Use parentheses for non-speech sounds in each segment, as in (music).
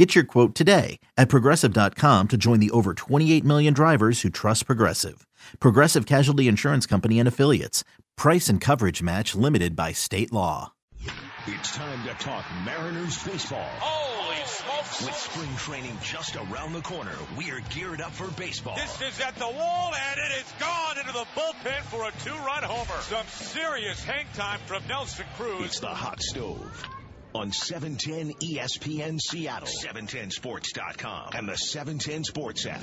Get your quote today at progressive.com to join the over 28 million drivers who trust Progressive. Progressive Casualty Insurance Company and Affiliates. Price and coverage match limited by state law. It's time to talk Mariners baseball. Holy smokes! With spring training just around the corner, we are geared up for baseball. This is at the wall, and it is gone into the bullpen for a two-run homer. Some serious hang time from Nelson Cruz. It's the hot stove on 710 ESPN Seattle, 710sports.com, and the 710 Sports app.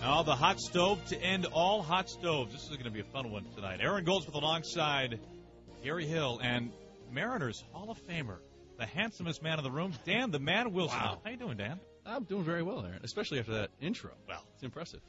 Now the hot stove to end all hot stoves. This is going to be a fun one tonight. Aaron Goldsmith alongside Gary Hill and Mariners Hall of Famer, the handsomest man in the room, Dan the Man Wilson. Wow. How you doing, Dan? I'm doing very well, Aaron, especially after that intro. Well. it's impressive.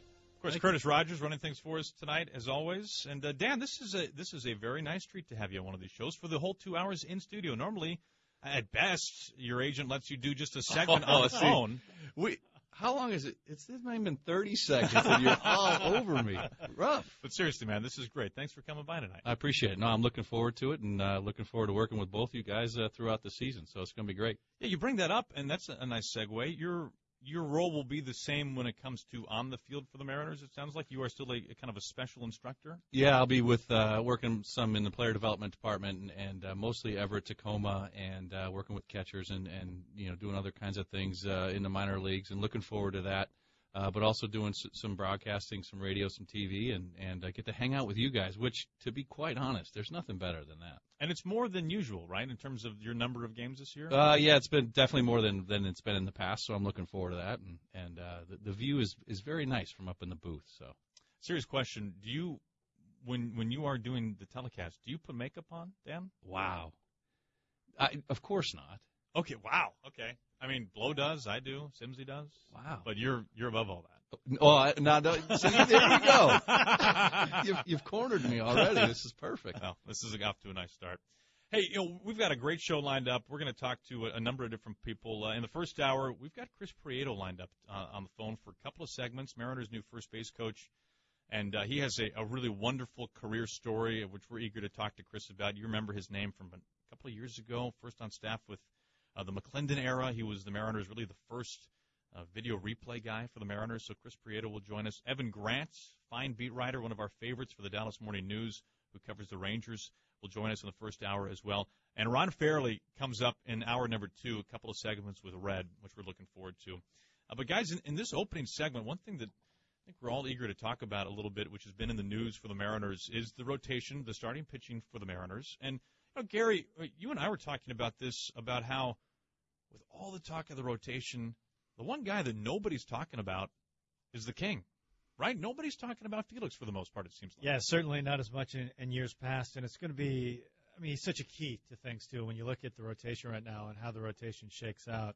Course, Curtis Rogers running things for us tonight, as always. And uh, Dan, this is a this is a very nice treat to have you on one of these shows for the whole two hours in studio. Normally, at best, your agent lets you do just a segment (laughs) Oh, on the see. phone. We, how long is it? It's not even been 30 seconds, and you're all (laughs) over me. Rough. But seriously, man, this is great. Thanks for coming by tonight. I appreciate it. No, I'm looking forward to it, and uh, looking forward to working with both you guys uh, throughout the season. So it's going to be great. Yeah, you bring that up, and that's a, nice segue. Your your role will be the same when it comes to on the field for the Mariners. It sounds like you are still a, a kind of a special instructor. Yeah, I'll be with uh, working some in the player development department, and, and uh, mostly Everett Tacoma, and uh, working with catchers, and and you know doing other kinds of things uh, in the minor leagues, and looking forward to that. Uh, but also doing s- some broadcasting, some radio, some TV, and and uh, get to hang out with you guys. Which, to be quite honest, there's nothing better than that. And it's more than usual, right, in terms of your number of games this year? Uh, yeah, it's been definitely more than than it's been in the past, so I'm looking forward to that. And and uh, the, the view is is very nice from up in the booth. So Serious question: Do you, when when you are doing the telecast, do you put makeup on, Dan? wow, I, of course not. Okay, wow. Okay, I mean, Blow does, I do, Simsy does. Wow. But you're you're above all that. Oh, no, see, there you go. you've, you've cornered me already. This is perfect. Well, this is off to a nice start. Hey, you know, we've got a great show lined up. We're going to talk to a, a number of different people. Uh, in the first hour, we've got Chris Prieto lined up uh, on the phone for a couple of segments. Mariners' new first base coach, and uh, he has a, a really wonderful career story, which we're eager to talk to Chris about. You remember his name from a couple of years ago, first on staff with uh, the McClendon era. He was the Mariners' really the first uh, video replay guy for the Mariners. So Chris Prieto will join us. Evan Grant, fine beat writer, one of our favorites for the Dallas Morning News, who covers the Rangers, will join us in the first hour as well. And Ron Fairly comes up in hour number two, a couple of segments with Red, which we're looking forward to. Uh, but guys, in, in this opening segment, one thing that I think we're all eager to talk about a little bit, which has been in the news for the Mariners, is the rotation, the starting pitching for the Mariners. And you know, Gary, uh, you and I were talking about this, about how with all the talk of the rotation, the one guy that nobody's talking about is the king, right? Nobody's talking about Felix for the most part. It seems like. Yeah, certainly not as much in, in years past, and it's going to be. I mean, he's such a key to things too. When you look at the rotation right now and how the rotation shakes out,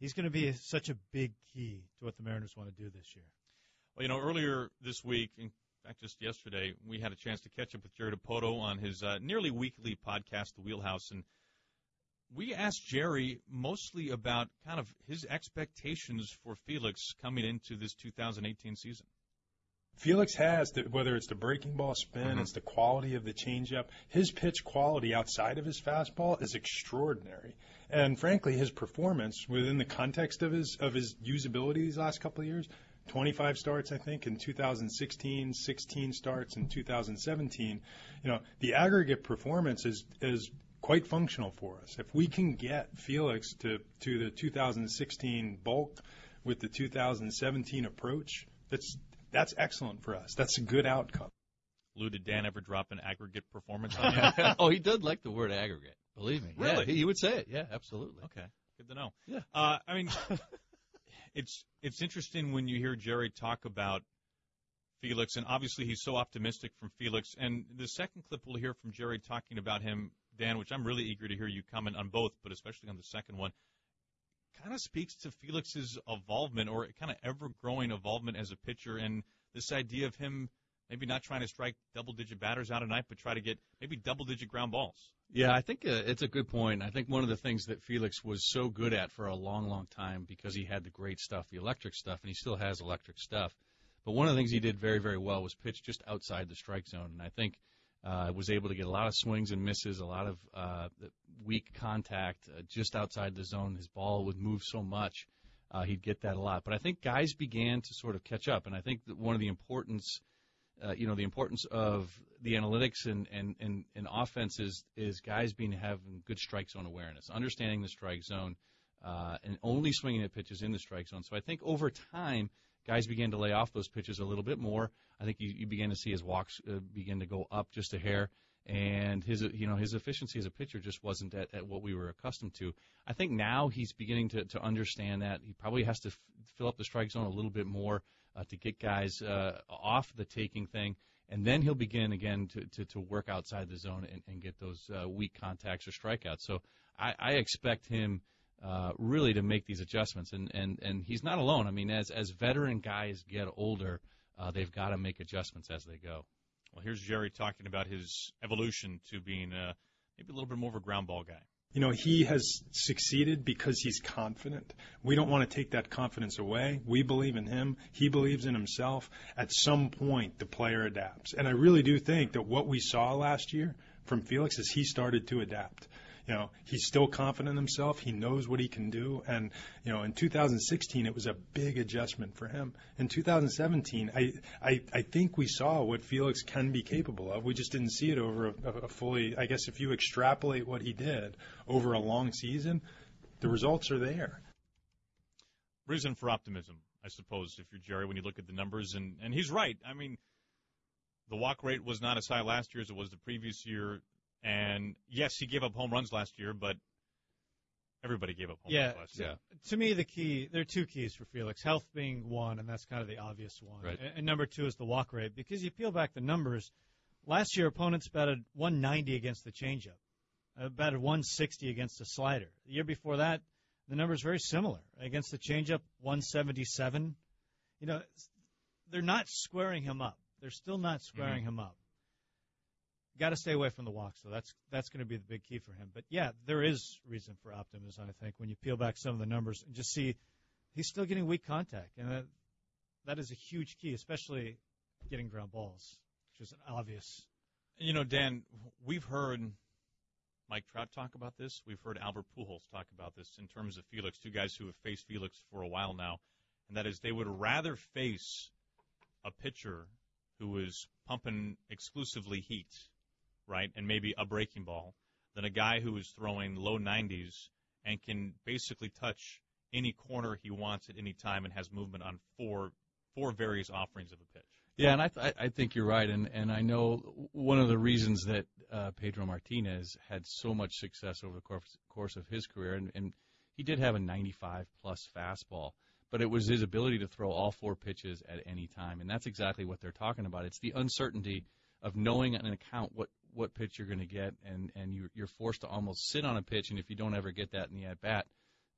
he's going to be such a big key to what the Mariners want to do this year. Well, you know, earlier this week, in fact, just yesterday, we had a chance to catch up with Jerry Dipoto on his uh, nearly weekly podcast, The Wheelhouse, and we asked Jerry mostly about kind of his expectations for Felix coming into this 2018 season. Felix has, the, whether it's the breaking ball spin, mm-hmm. it's the quality of the changeup. His pitch quality outside of his fastball is extraordinary, and frankly, his performance within the context of his of his usability these last couple of years. 25 starts, I think, in 2016, 16 starts in 2017. You know, the aggregate performance is is quite functional for us. If we can get Felix to to the 2016 bulk with the 2017 approach, that's that's excellent for us. That's a good outcome. Lou, did Dan ever drop an aggregate performance on you? (laughs) oh, he did like the word aggregate. Believe me. Yeah, Really? he, he would say it. Yeah, absolutely. Okay, good to know. Yeah. Uh, I mean, (laughs) it's it's interesting when you hear Jerry talk about Felix, and obviously he's so optimistic from Felix. And the second clip we'll hear from Jerry talking about him, Dan, which I'm really eager to hear you comment on both, but especially on the second one, kind of speaks to Felix's involvement or kind of ever growing involvement as a pitcher, and this idea of him maybe not trying to strike double digit batters out a night, but try to get maybe double digit ground balls. Yeah, I think uh, it's a good point. I think one of the things that Felix was so good at for a long, long time because he had the great stuff, the electric stuff, and he still has electric stuff. But one of the things he did very, very well was pitch just outside the strike zone, and I think uh, was able to get a lot of swings and misses, a lot of uh, weak contact uh, just outside the zone. His ball would move so much, uh, he'd get that a lot. But I think guys began to sort of catch up, and I think that one of the importance, uh, you know, the importance of the analytics and and and, and offenses is guys being having good strike zone awareness, understanding the strike zone, uh, and only swinging at pitches in the strike zone. So I think over time guys began to lay off those pitches a little bit more. I think you, you began to see his walks uh, begin to go up just a hair, and his you know his efficiency as a pitcher just wasn't at, at what we were accustomed to. I think now he's beginning to, to understand that he probably has to f- fill up the strike zone a little bit more uh, to get guys uh, off the taking thing. And then he'll begin again to, to, to work outside the zone and, and get those uh, weak contacts or strikeouts. So I, I expect him uh, really to make these adjustments. And, and, and he's not alone. I mean, as, as veteran guys get older, uh, they've got to make adjustments as they go. Well, here's Jerry talking about his evolution to being uh, maybe a little bit more of a ground ball guy. You know, he has succeeded because he's confident. We don't want to take that confidence away. We believe in him. He believes in himself. At some point, the player adapts. And I really do think that what we saw last year from Felix is he started to adapt you know, he's still confident in himself. He knows what he can do. And, you know, in 2016, it was a big adjustment for him. In 2017, I, I, I think we saw what Felix can be capable of. We just didn't see it over a, a fully, I guess if you extrapolate what he did over a long season, the results are there. Reason for optimism, I suppose, if you're Jerry, when you look at the numbers. And, and he's right. I mean, the walk rate was not as high last year as it was the previous year. And yes, he gave up home runs last year, but everybody gave up home yeah, runs last year. Yeah. To me, the key there are two keys for Felix. Health being one, and that's kind of the obvious one. Right. And, and number two is the walk rate because you peel back the numbers. Last year, opponents batted 190 against the changeup, uh, batted 160 against the slider. The year before that, the numbers very similar against the changeup, 177. You know, they're not squaring him up. They're still not squaring mm-hmm. him up got to stay away from the walk, so that's that's going to be the big key for him. But yeah, there is reason for optimism. I think when you peel back some of the numbers and just see he's still getting weak contact, and that that is a huge key, especially getting ground balls, which is obvious. You know, Dan, we've heard Mike Trout talk about this. We've heard Albert Pujols talk about this in terms of Felix, two guys who have faced Felix for a while now, and that is they would rather face a pitcher who is pumping exclusively heat right, and maybe a breaking ball, than a guy who is throwing low 90s and can basically touch any corner he wants at any time and has movement on four four various offerings of a pitch. Yeah, and I th- I think you're right, and and I know one of the reasons that uh, Pedro Martinez had so much success over the course course of his career, and, and he did have a 95 plus fastball, but it was his ability to throw all four pitches at any time, and that's exactly what they're talking about. It's the uncertainty of knowing an account what what pitch you're going to get, and and you're, you're forced to almost sit on a pitch, and if you don't ever get that in the at bat,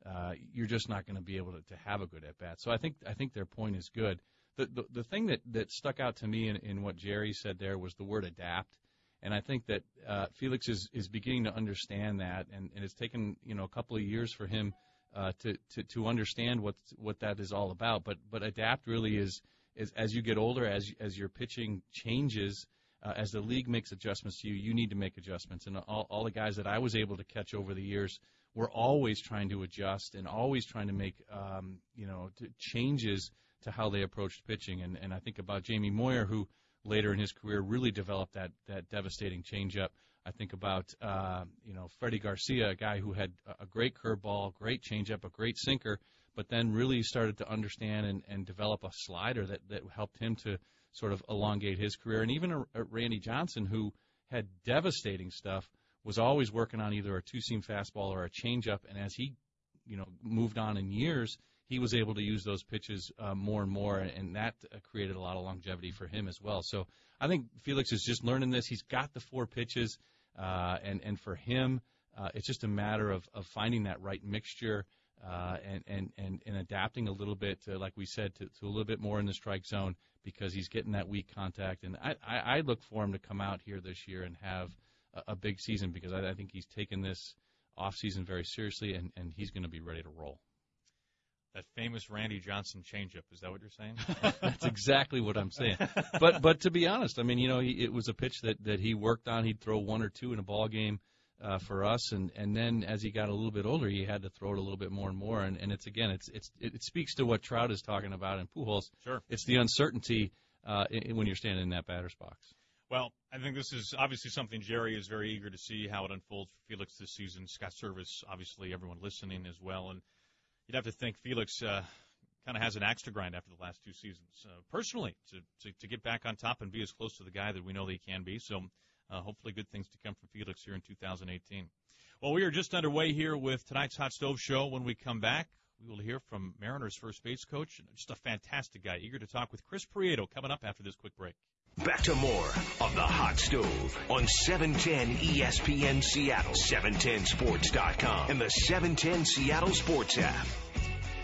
uh, you're just not going to be able to, to have a good at bat. So I think I think their point is good. The the, the thing that that stuck out to me in, in what Jerry said there was the word adapt. And I think that uh, Felix is, is beginning to understand that, and, and it's taken you know a couple of years for him uh, to, to to understand what what that is all about. But but adapt really is is as you get older, as as your pitching changes, uh, as the league makes adjustments to you, you need to make adjustments. And all, all the guys that I was able to catch over the years were always trying to adjust and always trying to make um, you know to changes to how they approached pitching. And, and I think about Jamie Moyer, who later in his career really developed that that devastating changeup. I think about uh, you know Freddie Garcia, a guy who had a great curveball, great changeup, a great sinker, but then really started to understand and, and develop a slider that that helped him to sort of elongate his career. And even a, a Randy Johnson, who had devastating stuff, was always working on either a two-seam fastball or a changeup. And as he, you know, moved on in years, he was able to use those pitches uh, more and more, and that uh, created a lot of longevity for him as well. So I think Felix is just learning this. He's got the four pitches, uh, and and for him, uh, it's just a matter of of finding that right mixture uh, and, and, and, and adapting a little bit, to, like we said, to, to a little bit more in the strike zone because he's getting that weak contact. And I, I, I look for him to come out here this year and have a, a big season because I, I think he's taken this off season very seriously and, and he's going to be ready to roll. That famous Randy Johnson changeup. Is that what you're saying? (laughs) That's exactly what I'm saying. But but to be honest, I mean, you know, he, it was a pitch that that he worked on. He'd throw one or two in a ball game uh, for us, and and then as he got a little bit older, he had to throw it a little bit more and more. And and it's again, it's it's it speaks to what Trout is talking about in Pujols. Sure. It's the uncertainty uh, in, when you're standing in that batter's box. Well, I think this is obviously something Jerry is very eager to see how it unfolds for Felix this season. Scott Servais, obviously, everyone listening as well, and you'd have to think Felix uh, kind of has an axe to grind after the last two seasons, uh, personally, to, to to get back on top and be as close to the guy that we know that he can be. So, uh, hopefully, good things to come from Felix here in 2018. Well, we are just underway here with tonight's Hot Stove Show. When we come back, we will hear from Mariners first base coach, just a fantastic guy, eager to talk with Chris Prieto coming up after this quick break. Back to more of the Hot Stove on 710 ESPN Seattle, 710sports.com, and the 710 Seattle Sports app.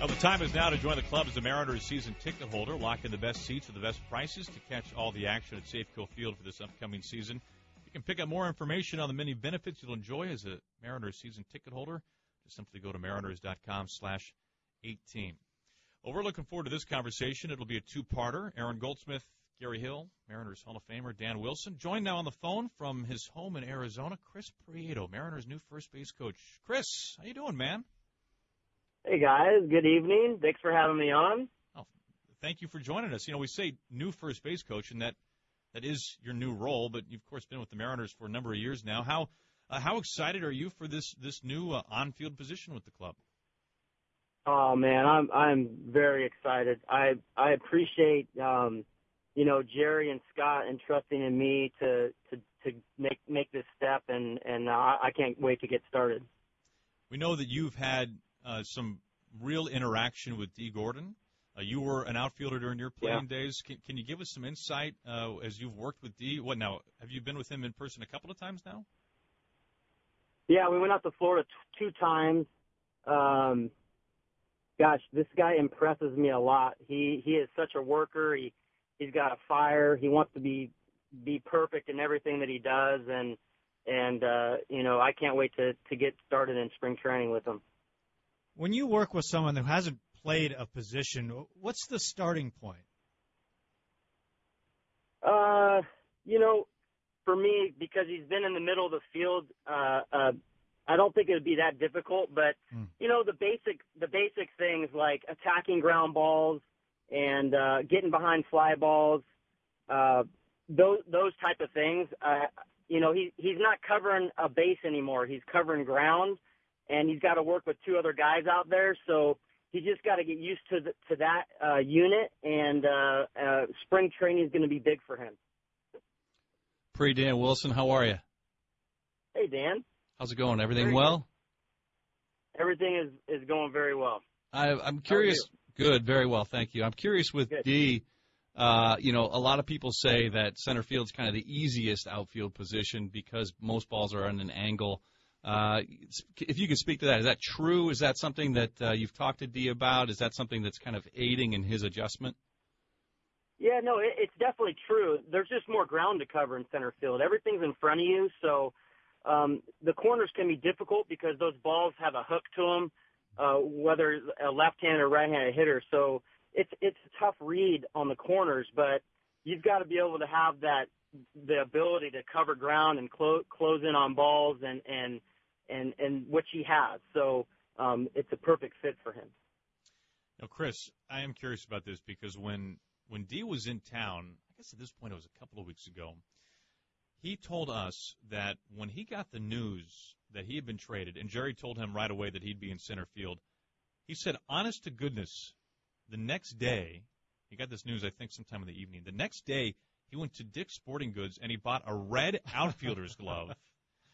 Well, the time is now to join the club as a Mariners season ticket holder. Lock in the best seats at the best prices to catch all the action at Safeco Field for this upcoming season. You can pick up more information on the many benefits you'll enjoy as a Mariners season ticket holder. Just simply go to mariners.com slash 18. Well, we're looking forward to this conversation. It'll be a two-parter. Aaron Goldsmith, Gary Hill, Mariners Hall of Famer Dan Wilson, joined now on the phone from his home in Arizona, Chris Prieto, Mariners' new first base coach. Chris, how you doing, man? Hey guys, good evening. Thanks for having me on. Oh, thank you for joining us. You know, we say new first base coach, and that that is your new role, but you've of course been with the Mariners for a number of years now. How uh, how excited are you for this this new uh, on field position with the club? Oh man, I'm I'm very excited. I I appreciate um, you know Jerry and Scott entrusting in me to to to make make this step, and and uh, I can't wait to get started. We know that you've had uh, some real interaction with Dee Gordon. Uh, you were an outfielder during your playing Yeah. days. Can, can you give us some insight uh, as you've worked with Dee? What now? Have you been with him in person a couple of times now? Yeah, we went out to Florida t- two times. Um, gosh, this guy impresses me a lot. He he is such a worker. He he's got a fire. He wants to be be perfect in everything that he does, and and uh, you know I can't wait to to get started in spring training with him. When you work with someone who hasn't played a position, what's the starting point? Uh, you know, for me, because he's been in the middle of the field, uh, uh, I don't think it would be that difficult. But Hmm. you know, the basic the basic things like attacking ground balls and uh, getting behind fly balls, uh, those those type of things. Uh, you know, he he's not covering a base anymore. He's covering ground, and he's got to work with two other guys out there. So he's just got to get used to the, to that uh, unit, and uh, uh, spring training is going to be big for him. Pre Dan Wilson, how are you? Hey Dan, How's it going? Everything Very well? everything is is going very well. I, I'm curious. Good, very well, thank you. I'm curious with Good. D. Uh, you know, a lot of people say that center field's kind of the easiest outfield position because most balls are on an angle. Uh, if you could speak to that, is that true? Is that something that uh, you've talked to D about? Is that something that's kind of aiding in his adjustment? Yeah, no, it, it's definitely true. There's just more ground to cover in center field. Everything's in front of you, so um, the corners can be difficult because those balls have a hook to them, uh, whether a left-handed or right-handed hitter. So it's it's a tough read on the corners, but you've got to be able to have that the ability to cover ground and close close in on balls and and and and which he has. So um, it's a perfect fit for him. Now, Chris, I am curious about this because when when D was in town, I guess at this point it was a couple of weeks ago, he told us that when he got the news that he had been traded, and Jerry told him right away that he'd be in center field, he said, honest to goodness, the next day, he got this news, I think, sometime in the evening. The next day, he went to Dick's Sporting Goods and he bought a red outfielder's glove.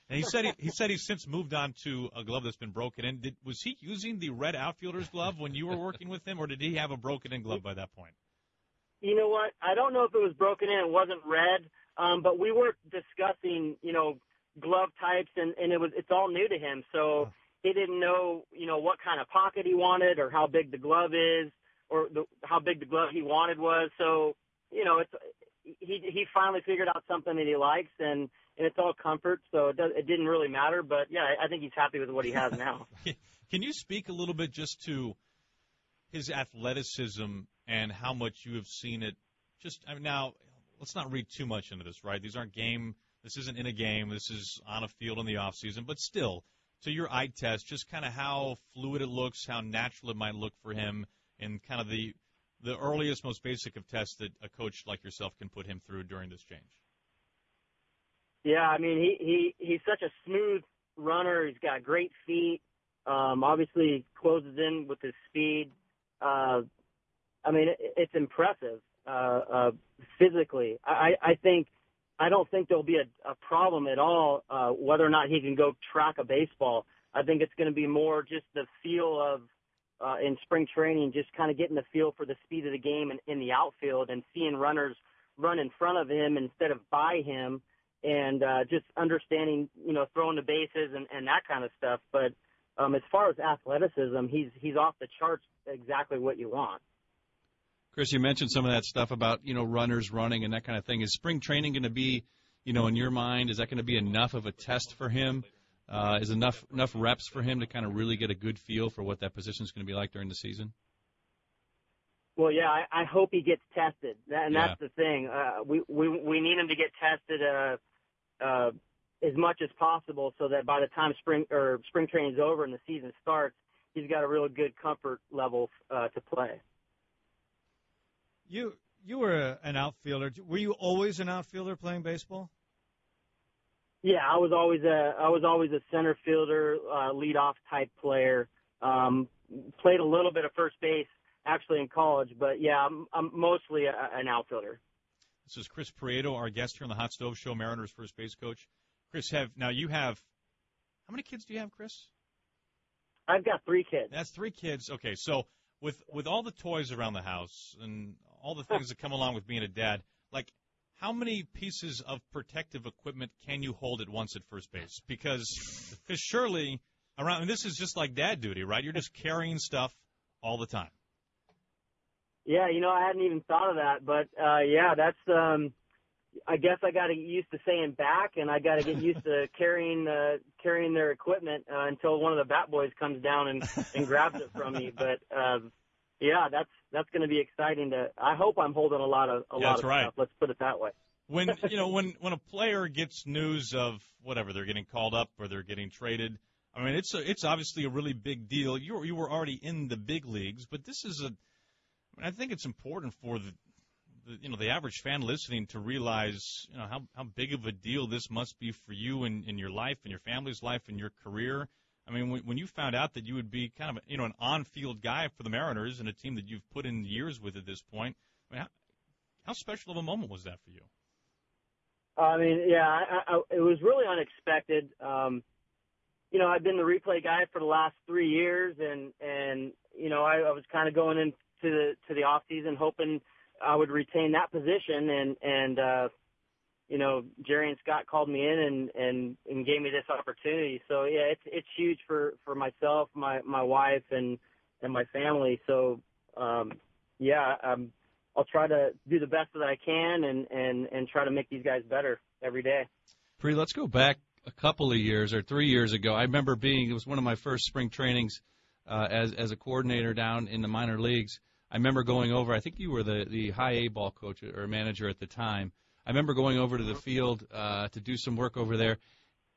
And he said he, he said he's since moved on to a glove that's been broken in. Did, was he using the red outfielder's glove when you were working with him, or did he have a broken in glove by that point? you know what? I don't know if it was broken in. It wasn't red, um, but we were discussing, you know, glove types, and and it was it's all new to him. So he didn't know, you know, what kind of pocket he wanted or how big the glove is or the, how big the glove he wanted was. So, you know, it's he he finally figured out something that he likes and and it's all comfort, so it does it didn't really matter, but yeah, I think he's happy with what he has now. (laughs) Can you speak a little bit just to his athleticism and how much you have seen it just I mean, now let's not read too much into this, right? These aren't game this isn't in a game, this is on a field in the off season, but still to your eye test, just kind of how fluid it looks, how natural it might look for him, and kind of the the earliest, most basic of tests that a coach like yourself can put him through during this change. Yeah, I mean he he he's such a smooth runner. He's got great feet. Um, obviously closes in with his speed. Uh, I mean it, it's impressive uh, uh, physically. I I think I don't think there'll be a, a problem at all uh, whether or not he can go track a baseball. I think it's going to be more just the feel of uh, in spring training, just kind of getting the feel for the speed of the game in, in the outfield and seeing runners run in front of him instead of by him, and uh, just understanding, you know, throwing the bases and, and that kind of stuff. But um, as far as athleticism, he's he's off the charts. Exactly what you want. Chris, you mentioned some of that stuff about you know runners running and that kind of thing. Is spring training going to be, you know, in your mind, is that going to be enough of a test for him? Uh, is enough enough reps for him to kind of really get a good feel for what that position is going to be like during the season? Well, yeah, I, I hope he gets tested, and yeah. that's the thing. Uh, we we we need him to get tested uh, uh, as much as possible, so that by the time spring or spring training is over and the season starts, he's got a real good comfort level uh, to play. You you were an outfielder. Were you always an outfielder playing baseball? Yeah, I was always a I was always a center fielder, uh, leadoff type player. Um, played a little bit of first base actually in college, but yeah, I'm, I'm mostly a, an outfielder. This is Chris Prieto, our guest here on the Hot Stove Show, Mariners first base coach. Chris, have now you have how many kids do you have, Chris? I've got three kids. That's three kids. Okay, so with with all the toys around the house and all the things that come along with being a dad, like how many pieces of protective equipment can you hold at once at first base? Because because surely around and this is just like dad duty, right? You're just carrying stuff all the time. Yeah, you know, I hadn't even thought of that, but uh yeah, that's um I guess I got to get used to saying back, and I got to get used to (laughs) carrying uh, carrying their equipment uh, until one of the bat boys comes down and and grabs it from me. But um, yeah, that's that's going to be exciting. To I hope I'm holding a lot of a yeah, lot of right. stuff. Let's put it that way. when (laughs) you know when when a player gets news of whatever they're getting called up or they're getting traded, I mean it's a, it's obviously a really big deal. You you were already in the big leagues, but this is a. I, mean, I think it's important for the, the you know the average fan listening to realize you know how how big of a deal this must be for you and in your life and your family's life and your career. I mean, when, you found out that you would be kind of you know an on-field guy for the Mariners and a team that you've put in years with at this point, I mean, how, how special of a moment was that for you? I mean, yeah, I, I, it was really unexpected. Um, you know, I've been the replay guy for the last three years, and and you know, I, I was kind of going into the to the off season hoping I would retain that position, and and uh, you know, Jerry and Scott called me in and and and gave me this opportunity. So yeah, it's it's huge for for myself, my my wife, and and my family. So um, yeah, um, I'll try to do the best that I can and and and try to make these guys better every day. Pre, let's go back a couple of years or three years ago. I remember being it was one of my first spring trainings uh, as as a coordinator down in the minor leagues. I remember going over. I think you were the the high A ball coach or manager at the time I remember going over to the field uh, to do some work over there,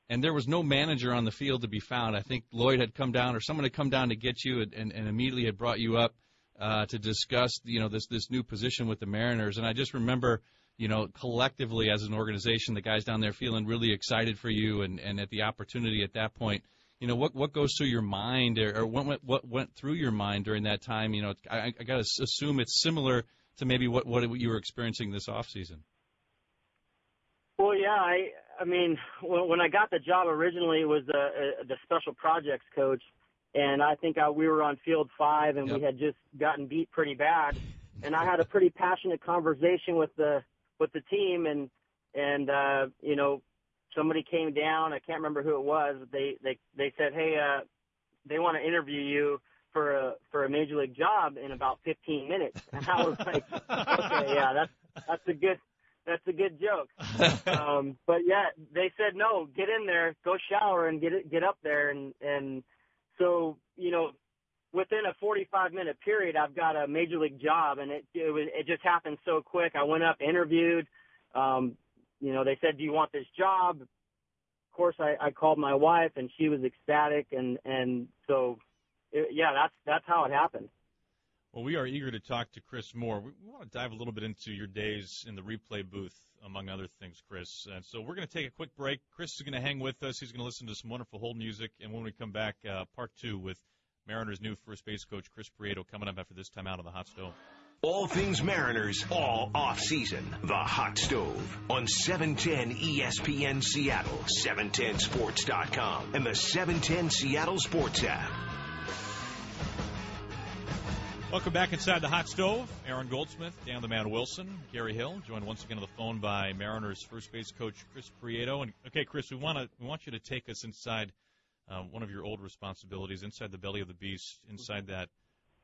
and there was no manager on the field to be found. I think Lloyd had come down, or someone had come down to get you, and, and, and immediately had brought you up uh, to discuss, you know, this this new position with the Mariners. And I just remember, you know, collectively as an organization, the guys down there feeling really excited for you, and and at the opportunity at that point. You know what what goes through your mind, or, or what went what went through your mind during that time? You know, I, I got to assume it's similar to maybe what what you were experiencing this off season. Well, yeah, I I mean, when I got the job originally, it was the the special projects coach, and I think I, we were on field five, and yep. we had just gotten beat pretty bad, and I had a pretty passionate conversation with the with the team, and and uh, you know, somebody came down. I can't remember who it was. They they they said, hey, uh, they want to interview you for a for a major league job in about 15 minutes. (laughs) And I was like, okay, yeah, that's that's a good that's a good joke. (laughs) um, but yeah, they said no, get in there, go shower, and get it, get up there, and and so you know, within a 45 minute period, I've got a major league job, and it it, was, it just happened so quick. I went up, interviewed. Um, you know, they said, do you want this job? Of course, I, I called my wife, and she was ecstatic, and and so it, yeah, that's that's how it happened. Well, we are eager to talk to Chris more. We, we want to dive a little bit into your days in the replay booth, among other things, Chris. And so we're going to take a quick break. Chris is going to hang with us. He's going to listen to some wonderful hold music. And when we come back, uh, part two with Mariners' new first base coach, Chris Prieto, coming up after this time out on the hot stove. All things Mariners, all off season. The Hot Stove on 710 ESPN Seattle, 710sports.com, and the 710 Seattle Sports app. Welcome back inside the hot stove. Aaron Goldsmith, Dan the Man Wilson, Gary Hill, joined once again on the phone by Mariners first base coach Chris Prieto. And okay, Chris, we want to we want you to take us inside uh, one of your old responsibilities, inside the belly of the beast, inside that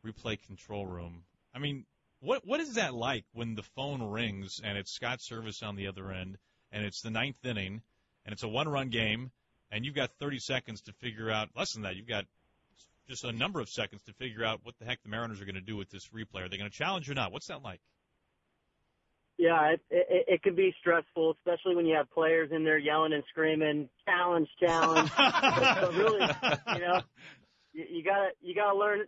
replay control room. I mean, what what is that like when the phone rings and it's Scott Servais on the other end, and it's the ninth inning, and it's a one run game, and you've got 30 seconds to figure out less than that. You've got just a number of seconds to figure out what the heck the Mariners are going to do with this replay. Are they going to challenge or not? What's that like? Yeah, it, it, it can be stressful, especially when you have players in there yelling and screaming, challenge, challenge. (laughs) so really, you know, you, you gotta you gotta learn,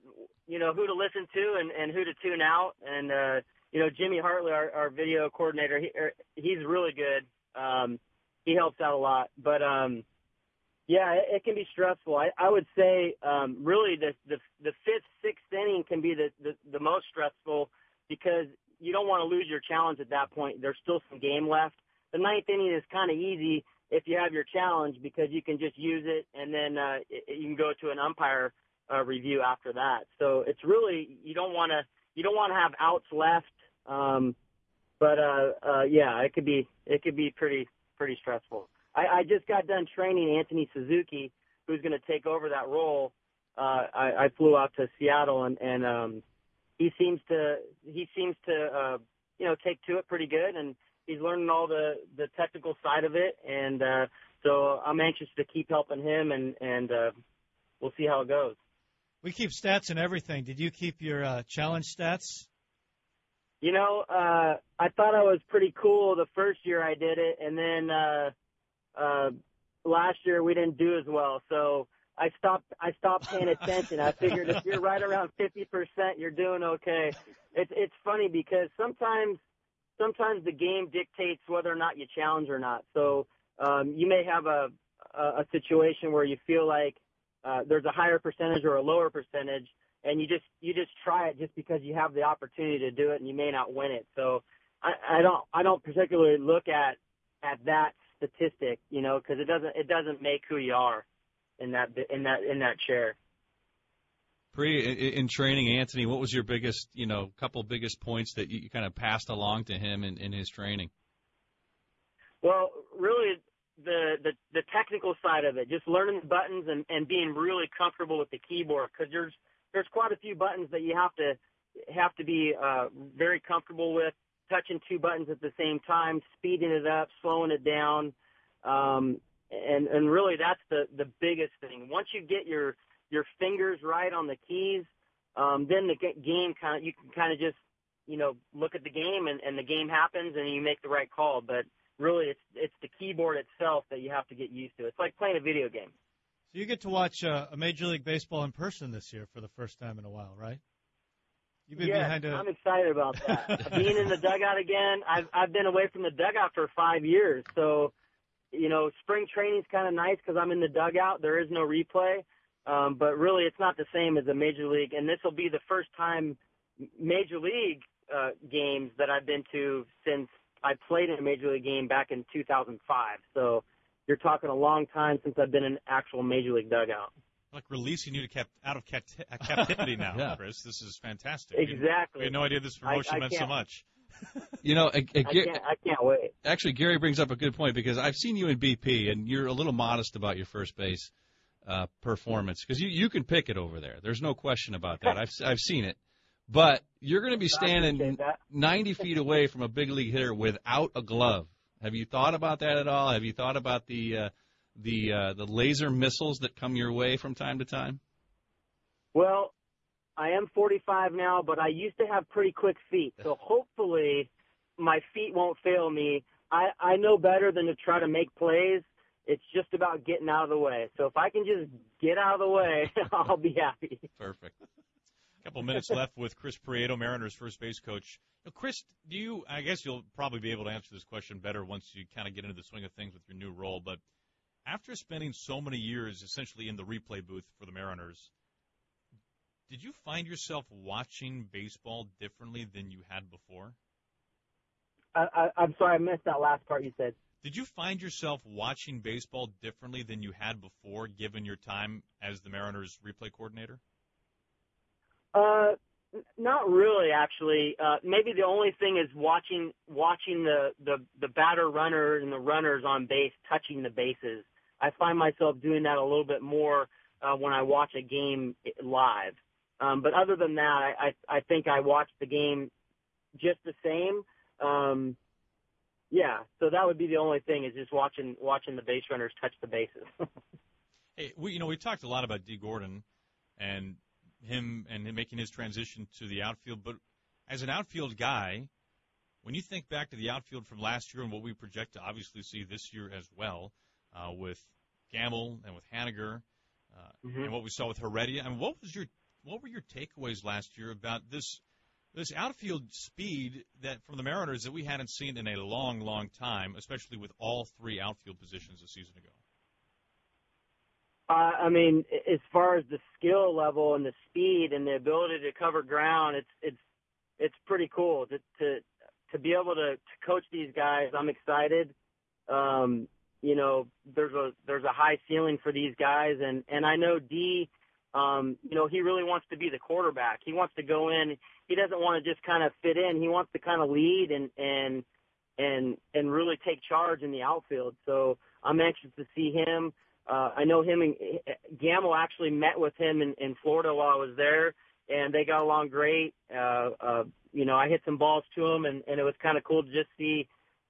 you know, who to listen to and and who to tune out. And uh, you know, Jimmy Hartley, our, our video coordinator, he, er, he's really good. Um, he helps out a lot, but um, yeah, it, can be stressful. I, I would say um, really the, the the fifth, sixth inning can be the, the the most stressful because you don't want to lose your challenge at that point. There's still some game left. The ninth inning is kind of easy if you have your challenge because you can just use it and then uh, it, you can go to an umpire uh, review after that. So it's really you don't want to you don't want to have outs left. Um, but uh, uh, yeah, it could be it could be pretty pretty stressful. I, I just got done training Anthony Suzuki, who's going to take over that role. Uh, I, I flew out to Seattle, and, and um, he seems to he seems to uh, you know take to it pretty good, and he's learning all the the technical side of it, and uh, so I'm anxious to keep helping him, and and uh, we'll see how it goes. We keep stats and everything. Did you keep your uh, challenge stats? You know, uh, I thought I was pretty cool the first year I did it, and then uh, uh, last year we didn't do as well. So I stopped I stopped paying attention. I figured if you're right around 50%, you're doing okay. It's it's funny because sometimes sometimes the game dictates whether or not you challenge or not. So um, you may have a a, a situation where you feel like uh, there's a higher percentage or a lower percentage, and you just you just try it just because you have the opportunity to do it, and you may not win it. So I, I don't I don't particularly look at at that statistic, you know, because it doesn't it doesn't make who you are in that in that in that chair. Pre in training, Anthony, what was your biggest, you know, couple biggest points that you, kind of passed along to him in, in his training? Well, really, the, the the technical side of it, just learning the buttons and and being really comfortable with the keyboard, because there's there's quite a few buttons that you have to have to be uh, very comfortable with touching two buttons at the same time, speeding it up, slowing it down. Um, and, and really that's the, the biggest thing. Once you get your, your fingers right on the keys, um, then the game kind of, you can kind of just, you know, look at the game and, and the game happens and you make the right call. But really it's, it's the keyboard itself that you have to get used to. It's like playing a video game. So you get to watch uh, a Major League Baseball in person this year for the first time in a while, right? You've been behind a... I'm excited about that. (laughs) Being in the dugout again. I've I've been away from the dugout for five years, so you know, spring training's kind of nice because I'm in the dugout. There is no replay, um, but really, it's not the same as a major league. And this will be the first time major league uh, games that I've been to since I played in a major league game back in 2005. So you're talking a long time since I've been in actual major league dugout like releasing you to kept out of uh, captivity (laughs) now, yeah. Chris. This is fantastic. Exactly. We had no idea this promotion I, I meant so much. (laughs) You know, a, a, I, can't, I can't wait. Actually, Gary brings up a good point because I've seen you in BP, and you're a little modest about your first base uh, performance because you you can pick it over there. There's no question about that. I've I've seen it, but you're going to be standing 90 feet away from a big league hitter without a glove. Have you thought about that at all? Have you thought about the uh, the uh, the laser missiles that come your way from time to time? Well, I am 45 now, but I used to have pretty quick feet, so (laughs) hopefully my feet won't fail me. I I know better than to try to make plays. It's just about getting out of the way. So if I can just get out of the way, (laughs) (laughs) I'll be happy. Perfect. A couple minutes left with Chris Prieto, Mariners first base coach. Now, Chris, do you? I guess you'll probably be able to answer this question better once you kind of get into the swing of things with your new role. But after spending so many years essentially in the replay booth for the Mariners, did you find yourself watching baseball differently than you had before? I, I, I'm sorry, I missed that last part you said. Did you find yourself watching baseball differently than you had before, given your time as the Mariners replay coordinator? Uh, not really, actually. Uh, maybe the only thing is watching watching the the the batter runner and the runners on base touching the bases. I find myself doing that a little bit more uh, when I watch a game live. Um, but other than that, I, I I think I watch the game just the same. Um, yeah, so that would be the only thing is just watching watching the base runners touch the bases. (laughs) Hey, we you know we talked a lot about Dee Gordon and him and him making his transition to the outfield, but as an outfield guy, when you think back to the outfield from last year and what we project to obviously see this year as well, uh, with Gamel and with Haniger, uh, Mhm. and what we saw with Heredia, I mean, what was your what were your takeaways last year about this this outfield speed that from the Mariners that we hadn't seen in a long, long time, especially with all three outfield positions a season ago? Uh, I mean, as far as the skill level and the speed and the ability to cover ground, it's it's it's pretty cool to to to be able to, to coach these guys. I'm excited. Um, you know, there's a there's a high ceiling for these guys, and and I know D. Um, you know, he really wants to be the quarterback. He wants to go in. He doesn't want to just kind of fit in. He wants to kind of lead and and and and really take charge in the outfield. So I'm anxious to see him. Uh, I know him and Gamel actually met with him in, in Florida while I was there, and they got along great. Uh, uh, you know, I hit some balls to him, and, and it was kind of cool to just see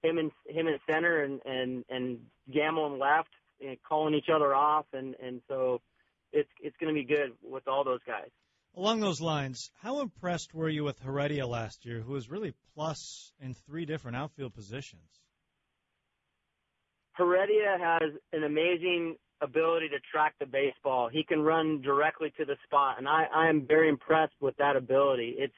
him and him in center and and and Gamel in left, and calling each other off, and and so it's it's going to be good with all those guys. Along those lines, how impressed were you with Heredia last year, who was really plus in three different outfield positions? Heredia has an amazing ability to track the baseball. He can run directly to the spot, and I, I am very impressed with that ability. It's,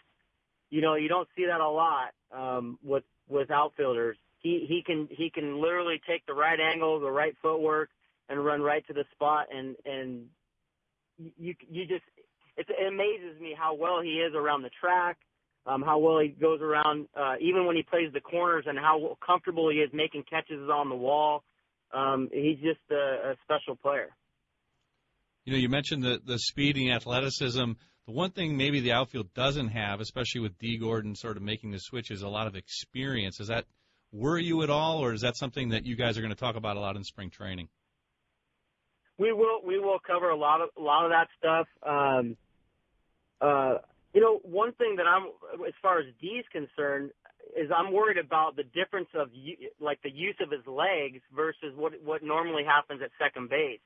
you know, you don't see that a lot um, with with outfielders. He he can he can literally take the right angle, the right footwork, and run right to the spot. And and you you just it, it amazes me how well he is around the track, um, how well he goes around, uh, even when he plays the corners, and how comfortable he is making catches on the wall. Um, he's just a, a special player. You know, you mentioned the the speed and athleticism. The one thing maybe the outfield doesn't have, especially with Dee Gordon sort of making the switch, is a lot of experience. Does that worry you at all, or is that something that you guys are going to talk about a lot in spring training? We will we will cover a lot of a lot of that stuff. Um, uh, you know, one thing that I'm as far as D's concerned is I'm worried about the difference of like the use of his legs versus what what normally happens at second base.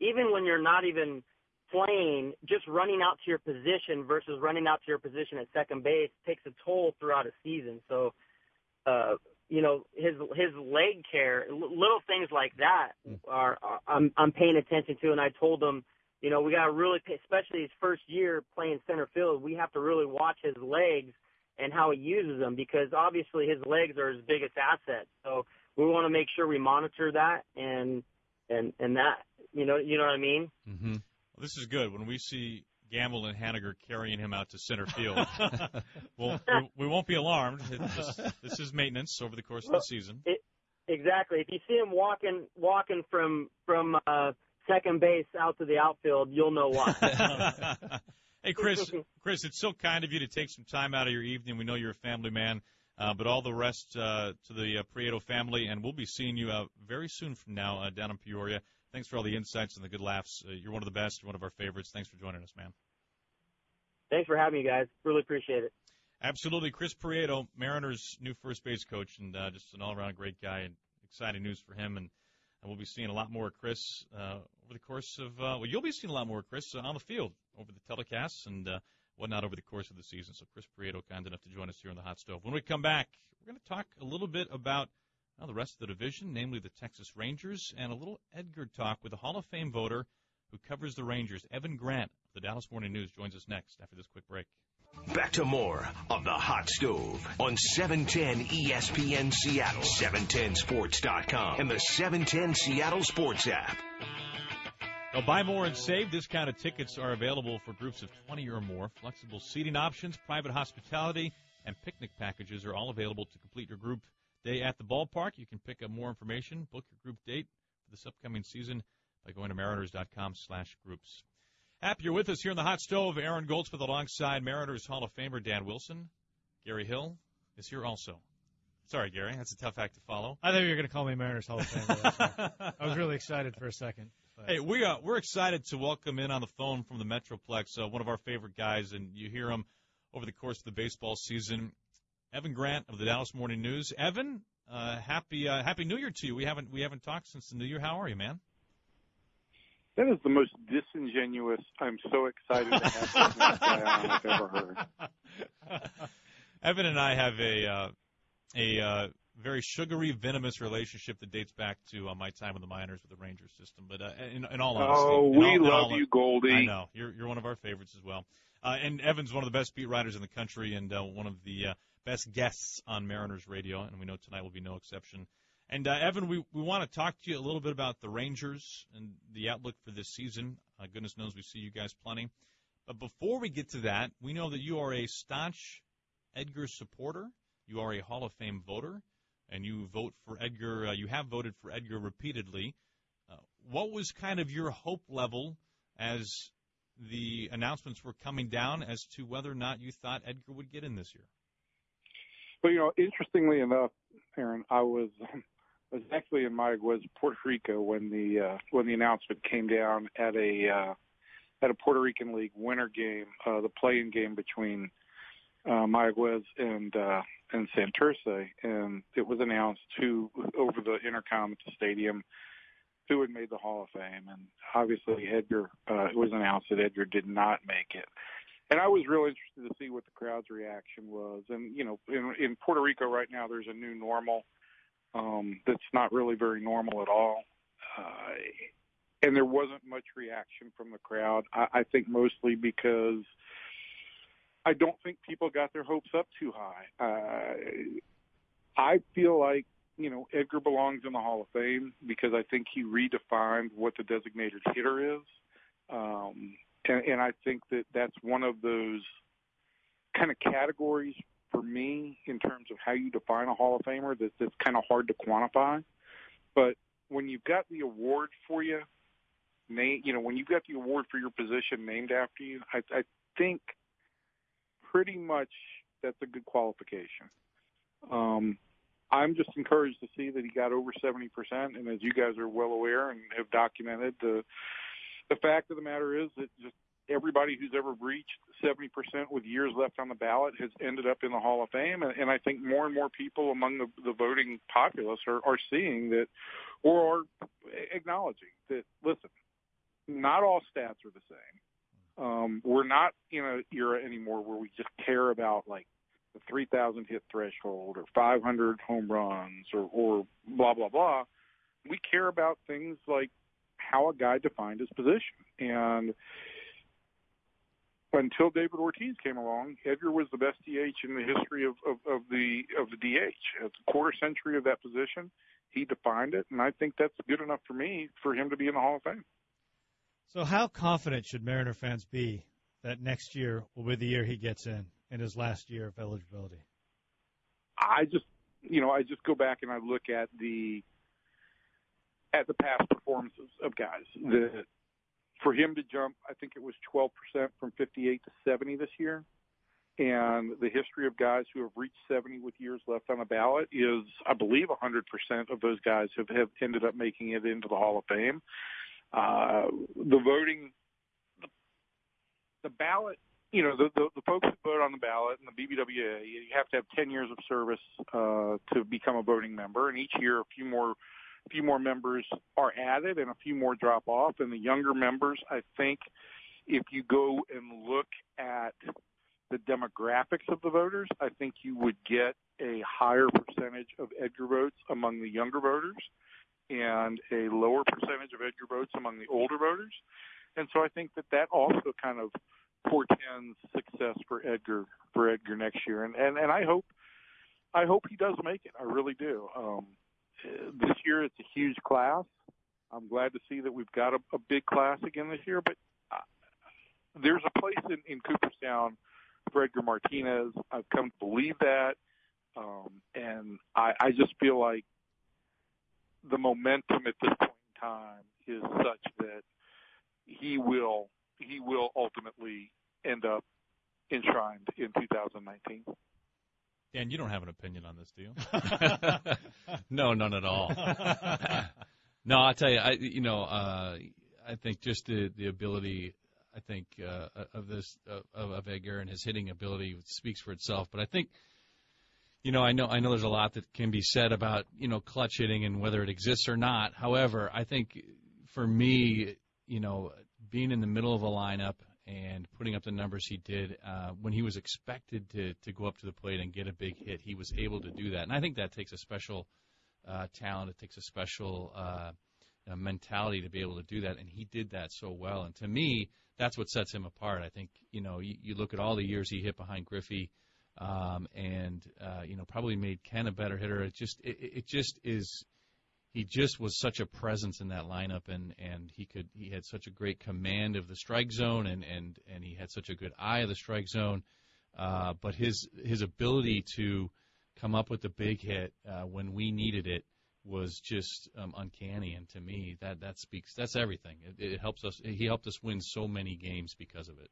Even when you're not even playing, just running out to your position versus running out to your position at second base takes a toll throughout a season. So, uh, you know, his his leg care, little things like that are, are I'm I'm paying attention to, and I told him, you know, we got to really, pay, especially his first year playing center field, we have to really watch his legs and how he uses them because obviously his legs are his biggest asset. So we want to make sure we monitor that and and and that you know you know what I mean. Mm-hmm. Well, this is good. When we see Gamel and Haniger carrying him out to center field, (laughs) well, we, we won't be alarmed. It's just, this is maintenance over the course of the season. It, exactly. If you see him walking walking from from uh, second base out to the outfield, you'll know why. (laughs) hey, Chris, (laughs) Chris, it's so kind of you to take some time out of your evening. We know you're a family man. Uh, but all the rest uh, to the uh, Prieto family, and we'll be seeing you uh, very soon from now uh, down in Peoria. Thanks for all the insights and the good laughs. Uh, you're one of the best, one of our favorites. Thanks for joining us, man. Thanks for having me, guys. Really appreciate it. Absolutely. Chris Prieto, Mariners' new first base coach, and uh, just an all around great guy, and exciting news for him. And, and we'll be seeing a lot more of Chris uh, over the course of, uh, well, you'll be seeing a lot more of Chris uh, on the field over the telecasts and uh, whatnot over the course of the season. So Chris Prieto, kind enough to join us here on the Hot Stove. When we come back, we're going to talk a little bit about well, the rest of the division, namely the Texas Rangers, and a little Edgar talk with a Hall of Fame voter who covers the Rangers, Evan Grant of the Dallas Morning News, joins us next after this quick break. Back to more of the Hot Stove on 710 ESPN Seattle, 710sports.com, and the 710 Seattle Sports app. Now, buy more and save. Discounted tickets are available for groups of 20 or more. Flexible seating options, private hospitality, and picnic packages are all available to complete your group day at the ballpark. You can pick up more information, book your group date for this upcoming season by going to mariners.com slash groups. Happy you're with us here in the hot stove. Aaron Goldsmith alongside Mariners Hall of Famer Dan Wilson. Gary Hill is here also. Sorry, Gary. That's a tough act to follow. I thought you were going to call me Mariners Hall of Famer. (laughs) I was really excited for a second. But. Hey, we are, we're excited to welcome in on the phone from the Metroplex uh, one of our favorite guys, and you hear him over the course of the baseball season. Evan Grant of the Dallas Morning News. Evan, uh, happy uh, Happy New Year to you. We haven't we haven't talked since the New Year. How are you, man? That is the most disingenuous. I'm so excited to have this guy on I've ever heard. (laughs) Evan and I have a uh, a uh, very sugary, venomous relationship that dates back to uh, my time with the minors with the Rangers system. But uh, in, in all honesty, oh, we all, love all, you, Goldie. I know you're you're one of our favorites as well. Uh, and Evan's one of the best beat writers in the country, and uh, one of the uh, best guests on Mariners radio, and we know tonight will be no exception. And uh, Evan, we, we want to talk to you a little bit about the Rangers and the outlook for this season. Uh, goodness knows we see you guys plenty. But before we get to that, we know that you are a staunch Edgar supporter. You are a Hall of Fame voter, and you vote for Edgar. Uh, you have voted for Edgar repeatedly. Uh, what was kind of your hope level as the announcements were coming down as to whether or not you thought Edgar would get in this year? But you know, interestingly enough, Aaron, I was (laughs) I was actually in Mayaguez, Puerto Rico, when the uh, when the announcement came down at a uh, at a Puerto Rican League winter game, uh, the play-in game between uh, Mayaguez and uh, and Santurce, and it was announced who over the intercom at the stadium who had made the Hall of Fame, and obviously Edgar. Uh, it was announced that Edgar did not make it, and I was real interested to see what the crowd's reaction was. And you know, in, in Puerto Rico right now, there's a new normal um, that's not really very normal at all. Uh, and there wasn't much reaction from the crowd. I, I think mostly because I don't think people got their hopes up too high. Uh, I feel like you know Edgar belongs in the Hall of Fame because I think he redefined what the designated hitter is, um, and, and I think that that's one of those kind of categories for me in terms of how you define a Hall of Famer that, that's kind of hard to quantify. But when you've got the award for you, name, you know, when you've got the award for your position named after you, I, I think pretty much that's a good qualification. Um, I'm just encouraged to see that he got over 70%, and as you guys are well aware and have documented, the the fact of the matter is that just everybody who's ever reached 70% with years left on the ballot has ended up in the Hall of Fame. And, and I think more and more people among the, the voting populace are, are seeing that or are acknowledging that, listen, not all stats are the same. Um, we're not in an era anymore where we just care about like the 3,000 hit threshold or 500 home runs or, or blah, blah, blah. We care about things like how a guy defined his position. And until David Ortiz came along, Edgar was the best DH in the history of, of, of the of the DH. It's a quarter century of that position. He defined it, and I think that's good enough for me for him to be in the Hall of Fame. So, how confident should Mariner fans be that next year will be the year he gets in, in his last year of eligibility? I just, you know, I just go back and I look at the at the past performances of guys that for him to jump, I think it was 12% from 58 to 70 this year. and the history of guys who have reached 70 with years left on the ballot is, I believe, 100% of those guys have, have ended up making it into the Hall of Fame. Uh, the voting, the, the ballot, you know, the, the, the folks who vote on the ballot and the BBWA, you have to have 10 years of service uh, to become a voting member, and each year a few more a few more members are added and a few more drop off. And the younger members, I think, if you go and look at the demographics of the voters, I think you would get a higher percentage of Edgar votes among the younger voters and a lower percentage of Edgar votes among the older voters. And so I think that that also kind of portends success for Edgar for Edgar next year. And and and I hope I hope he does make it. I really do. Um, this year it's a huge class. I'm glad to see that we've got a, a big class again this year, but uh, there's a place in, in Cooperstown for Edgar Martinez. I've come to believe that. Um, and I, I just feel like the momentum at this point in time is such that he will he will ultimately end up enshrined in 2019. Dan, you don't have an opinion on this, do you? (laughs) no, none at all. (laughs) no, I tell you, I you know, uh, I think just the the ability I think uh, of this of, of Edgar and his hitting ability speaks for itself. But I think, you know, I know I know there's a lot that can be said about you know clutch hitting and whether it exists or not. However, I think for me, you know, being in the middle of a lineup and putting up the numbers he did uh, when he was expected to to go up to the plate and get a big hit, he was able to do that, and I think that takes a special uh, talent. It takes a special uh, mentality to be able to do that, and he did that so well. And to me, that's what sets him apart. I think you know you, you look at all the years he hit behind Griffey, um, and uh, you know probably made Ken a better hitter. It just it, it just is. He just was such a presence in that lineup, and and he could he had such a great command of the strike zone, and and and he had such a good eye of the strike zone. Uh, but his his ability to come up with the big hit uh, when we needed it was just um, uncanny, and to me, that that speaks. That's everything. It, it helps us. He helped us win so many games because of it.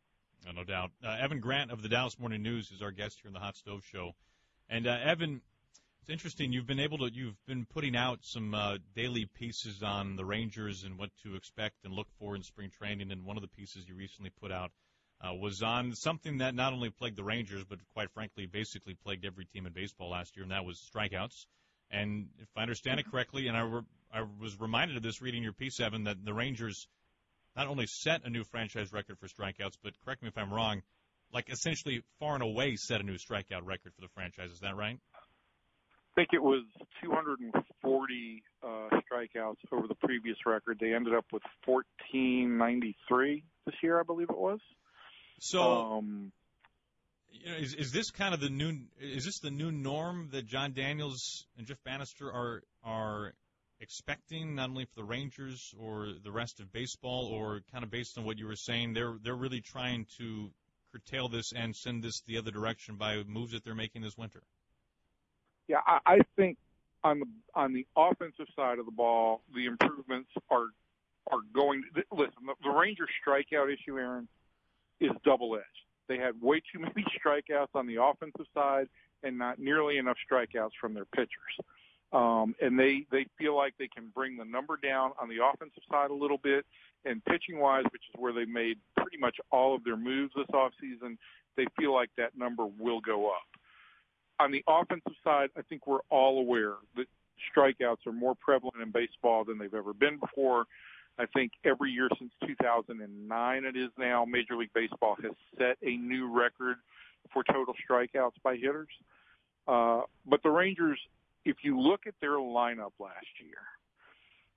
No doubt. Uh, Evan Grant of the Dallas Morning News is our guest here in the Hot Stove Show, and uh, Evan, it's interesting. You've been able to. You've been putting out some uh, daily pieces on the Rangers and what to expect and look for in spring training. And one of the pieces you recently put out uh, was on something that not only plagued the Rangers, but quite frankly, basically plagued every team in baseball last year, and that was strikeouts. And if I understand it correctly, and I, re- I was reminded of this reading your piece, Evan, that the Rangers not only set a new franchise record for strikeouts, but correct me if I'm wrong, like essentially far and away set a new strikeout record for the franchise. Is that right? I think it was 240 uh, strikeouts over the previous record. They ended up with 1493 this year, I believe it was. So, um, you know, is is this kind of the new is this the new norm that Jon Daniels and Jeff Banister are are expecting not only for the Rangers or the rest of baseball or kind of based on what you were saying they're they're really trying to curtail this and send this the other direction by moves that they're making this winter. Yeah, I, I think on the on the offensive side of the ball, the improvements are are going. Listen, the, the Rangers strikeout issue, Aaron, is double edged they had way too (laughs) many strikeouts on the offensive side and not nearly enough strikeouts from their pitchers. Um, and they, they feel like they can bring the number down on the offensive side a little bit. And pitching wise, which is where they made pretty much all of their moves this offseason, they feel like that number will go up. On the offensive side, I think we're all aware that strikeouts are more prevalent in baseball than they've ever been before. I think every year since 2009, it is now, Major League Baseball has set a new record for total strikeouts by hitters. Uh, but the Rangers, if you look at their lineup last year,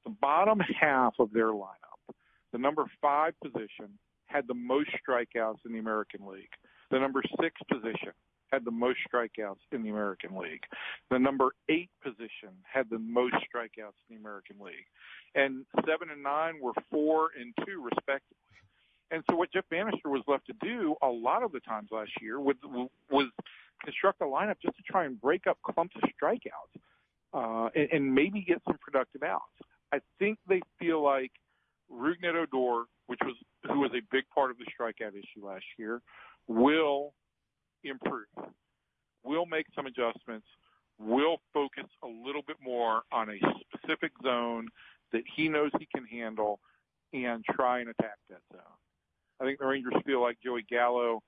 the bottom half of their lineup, the number five position, had the most strikeouts in the American League. The number six position had the most strikeouts in the American League. The number eight position had the most strikeouts in the American League. And seven and nine were four and two, respectively. And so what Jeff Banister was left to do a lot of the times last year was, was construct a lineup just to try and break up clumps of strikeouts uh, and, and maybe get some productive outs. I think they feel like Rougned Odor, which was who was a big part of the strikeout issue last year, will improve. We'll make some adjustments. We'll focus a little bit more on a specific zone that he knows he can handle and try and attack that zone. I think the Rangers feel like Joey Gallo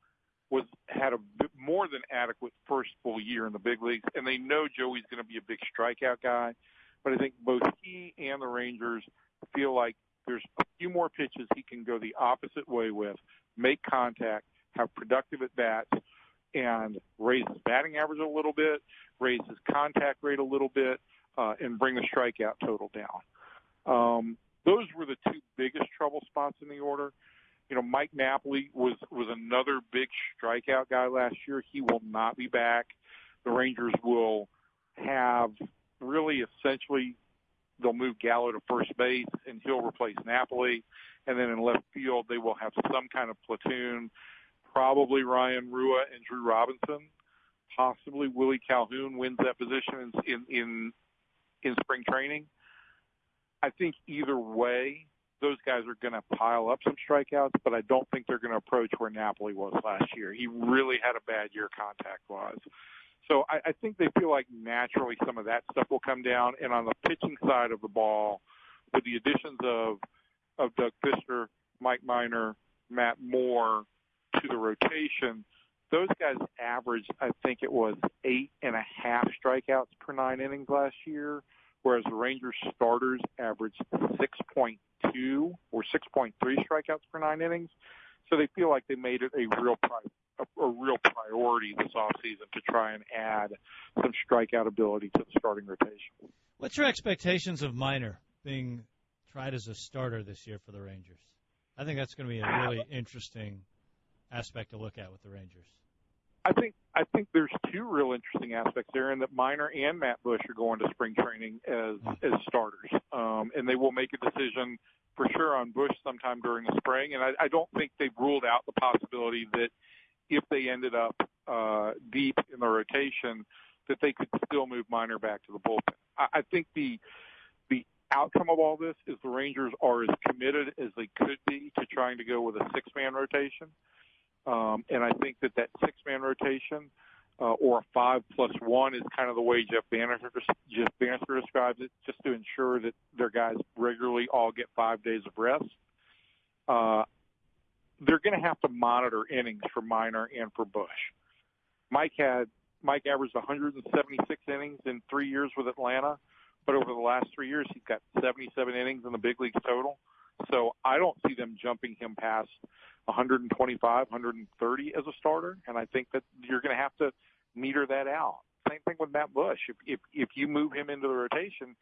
was had a more than adequate first full year in the big leagues, and they know Joey's going to be a big strikeout guy. But I think both he and the Rangers feel like there's a few more pitches he can go the opposite way with, make contact, have productive at bats, and raise his batting average a little bit, raise his contact rate a little bit, uh, and bring the strikeout total down. Um, those were the two biggest trouble spots in the order. You know, Mike Napoli was was another big strikeout guy last year. He will not be back. The Rangers will have really essentially they'll move Gallo to first base and he'll replace Napoli. And then in left field they will have some kind of platoon, probably Ryan Rua and Drew Robinson. Possibly Willie Calhoun wins that position in in in, in spring training. I think either way, those guys are going to pile up some strikeouts, but I don't think they're going to approach where Napoli was last year. He really had a bad year contact wise. So I, I think they feel like naturally some of that stuff will come down. And on the pitching side of the ball, with the additions of of Doug Fister, Mike Minor, Matt Moore to the rotation, those guys averaged, I think it was eight and a half strikeouts per nine innings last year whereas the Rangers starters averaged 6.2 or 6.3 strikeouts per nine innings. So they feel like they made it a real pri- a, a real priority this offseason to try and add some strikeout ability to the starting rotation. What's your expectations of Minor being tried as a starter this year for the Rangers? I think that's going to be a really interesting aspect to look at with the Rangers. I think I think there's two real interesting aspects there, in that Minor and Matt Bush are going to spring training as as starters, um, and they will make a decision for sure on Bush sometime during the spring. And I, I don't think they've ruled out the possibility that if they ended up uh, deep in the rotation, that they could still move Minor back to the bullpen. I, I think the the outcome of all this is the Rangers are as committed as they could be to trying to go with a six man rotation. Um, and I think that that six man rotation uh, or a five plus one is kind of the way Jeff Banister, Jeff Banister describes it, just to ensure that their guys regularly all get five days of rest. Uh, they're going to have to monitor innings for Minor and for Bush. Mike had Mike averaged 176 innings in three years with Atlanta, but over the last three years he's got 77 innings in the big leagues total. So I don't see them jumping him past 125, 130 as a starter, and I think that you're going to have to meter that out. Same thing with Matt Bush. If if if you move him into the rotation,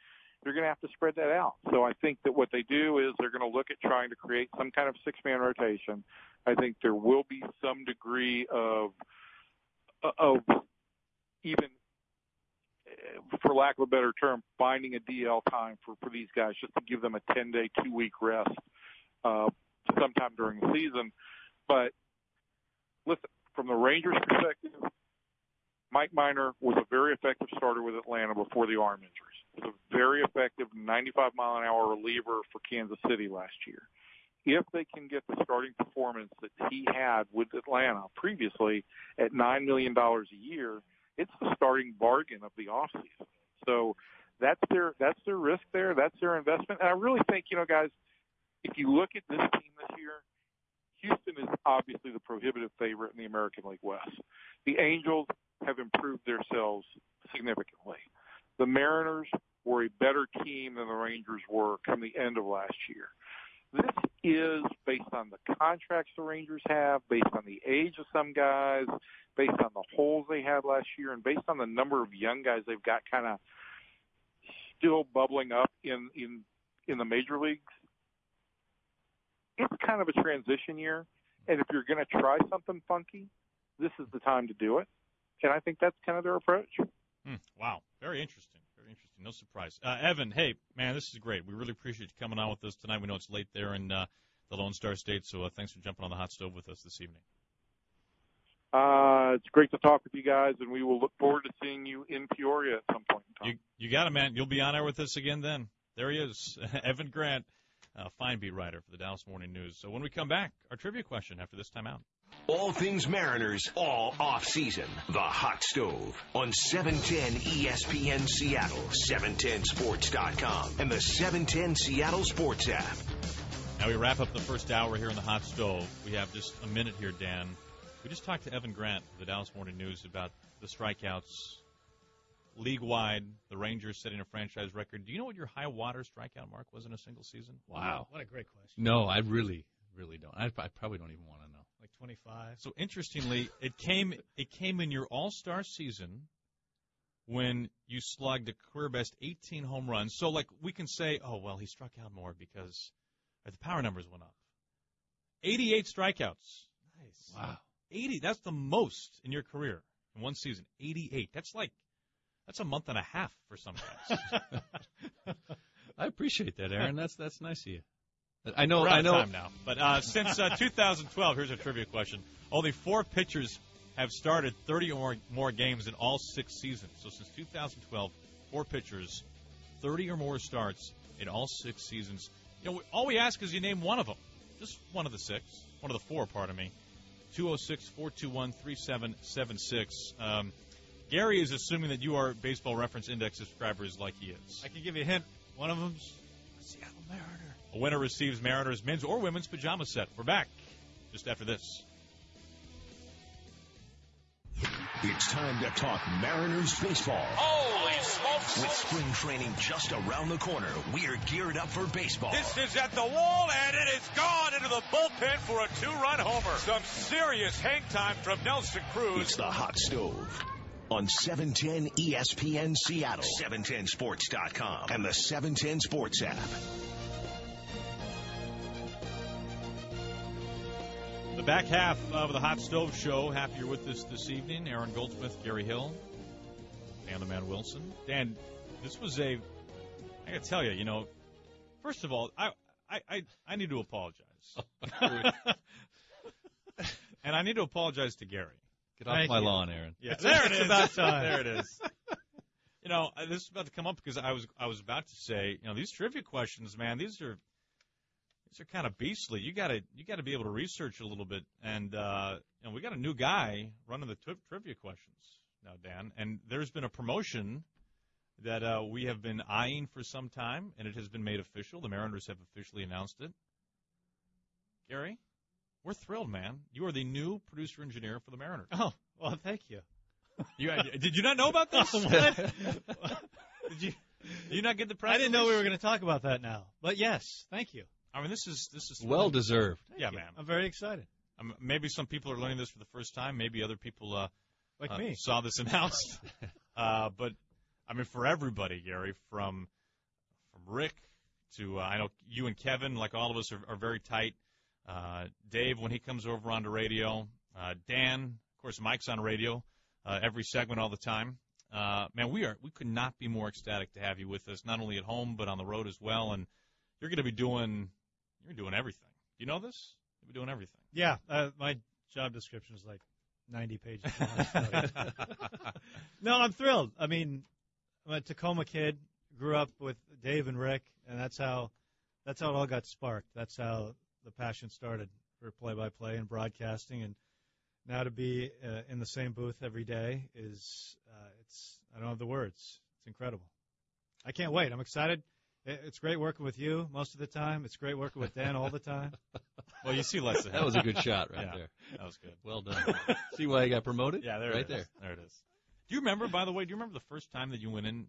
you're going to have to spread that out. So I think that what they do is they're going to look at trying to create some kind of six man rotation. I think there will be some degree of of even for lack of a better term, finding a DL time for, for these guys just to give them a 10 day, two week rest uh, sometime during the season. But listen, from the Rangers' perspective, Mike Minor was a very effective starter with Atlanta before the arm injuries. He was a very effective 95 mile an hour reliever for Kansas City last year. If they can get the starting performance that he had with Atlanta previously at $9 million a year, it's the starting bargain of the offseason. So that's their that's their risk there. That's their investment. And I really think, you know, guys, if you look at this team this year, Houston is obviously the prohibitive favorite in the American League West. The Angels have improved themselves significantly. The Mariners were a better team than the Rangers were come the end of last year. This is based on the contracts the Rangers have, based on the age of some guys, based on the holes they had last year, and based on the number of young guys they've got kind of still bubbling up in in in the major leagues it's kind of a transition year. And if you're going to try something funky, this is the time to do it. And I think that's kind of their approach. Hmm, wow. Very interesting. Very interesting. No surprise. Uh, Evan, hey, man, this is great. We really appreciate you coming on with us tonight. We know it's late there in uh, the Lone Star State, so uh, thanks for jumping on the hot stove with us this evening. Uh, it's great to talk with you guys, and we will look forward to seeing you in Peoria at some point in time. You, you got it, man. You'll be on air with us again then. There he is, (laughs) Evan Grant uh, fine beat writer for the Dallas Morning News. So when we come back, our trivia question after this time out. All things Mariners, all off season. The Hot Stove on 710 ESPN Seattle, 710sports.com, and the 710 Seattle Sports app. Now we wrap up the first hour here in the Hot Stove. We have just a minute here, Dan. We just talked to Evan Grant of the Dallas Morning News about the strikeouts league wide. The Rangers setting a franchise record. Do you know what your high water strikeout mark was in a single season? Wow. What a great question. No, I really, really don't. I, I probably don't even want to know. Like 25. So interestingly, it came it came in your All Star season when you slugged a career best 18 home runs. So like we can say, oh well, he struck out more because uh, the power numbers went up. 88 strikeouts. Nice. Wow. 80. That's the most in your career in one season. 88. That's like that's a month and a half for some guys. (laughs) I appreciate that, Aaron. That's that's nice of you. I know. We're out I of know. time now. But uh, since uh, 2012, here's a trivia question: Only four pitchers have started 30 or more, more games in all six seasons. So since 2012, four pitchers, 30 or more starts in all six seasons. You know, all we ask is you name one of them, just one of the six, one of the four. Pardon me. 206-421-3776. Um, Gary is assuming that you are Baseball Reference Index subscribers like he is. I can give you a hint. One of them's a Seattle Mariner. A winner receives Mariners men's or women's pajama set. We're back just after this. It's time to talk Mariners baseball. Holy smokes! With spring training just around the corner, we're geared up for baseball. This is at the wall, and it is gone into the bullpen for a two-run homer. Some serious hang time from Nelson Cruz. It's the Hot Stove on 710 ESPN Seattle, 710sports.com, and the 710 Sports app. The back half of the Hot Stove Show. Happy you're with us this evening. Aaron Goldsmith, Gary Hill, Dan the Man Wilson. Dan, this was a. I gotta tell you, you know, first of all, I I I, I need to apologize, (laughs) (laughs) and I need to apologize to Gary. Get off Thank my you. lawn, Aaron. Yeah, It's- there it it's about time. there it is. You know, uh, this is about to come up because I was I was about to say, you know, these trivia questions, man, these are these are kind of beastly. You got to you got to be able to research a little bit, and uh, you know, we got a new guy running the tri- trivia questions now, Dan, and there's been a promotion that uh, we have been eyeing for some time, and it has been made official. The Mariners have officially announced it. Gary, we're thrilled, man. You are the new producer engineer for the Mariners. Oh, well, thank you. You, did you not know about this? (laughs) What? did you? Did you not get the press? I didn't know we were going to talk about that now. But yes, thank you. I mean, this is this is Well deserved. Yeah, you. man. I'm very excited. Um, maybe some people are learning this for the first time. Maybe other people uh, Like uh, me. saw this announced. (laughs) uh, but I mean, for everybody, Gary, from from Rick to uh, I know you and Kevin, like all of us, are, are very tight. Uh, Dave, when he comes over onto radio, uh, Dan, of course, Mike's on radio uh, every segment all the time. Uh, man, we are we could not be more ecstatic to have you with us, not only at home but on the road as well. And you're going to be doing you're doing everything. Do you know this? You'll be doing everything. Yeah, uh, my job description is like 90 pages long. (laughs) no, I'm thrilled. I mean, I'm a Tacoma kid, grew up with Dave and Rick, and that's how that's how it all got sparked. That's how the passion started for play-by-play and broadcasting, and now to be uh, in the same booth every day is uh, it's I don't have the words. It's incredible. I can't wait. I'm excited. It's great working with you most of the time. It's great working with Dan all the time. (laughs) Well, you see less That was a good shot right Yeah. there. That was good. Well done. See why I got promoted? Yeah, there right it is. there. There it is. Do you remember, by the way, do you remember the first time that you went in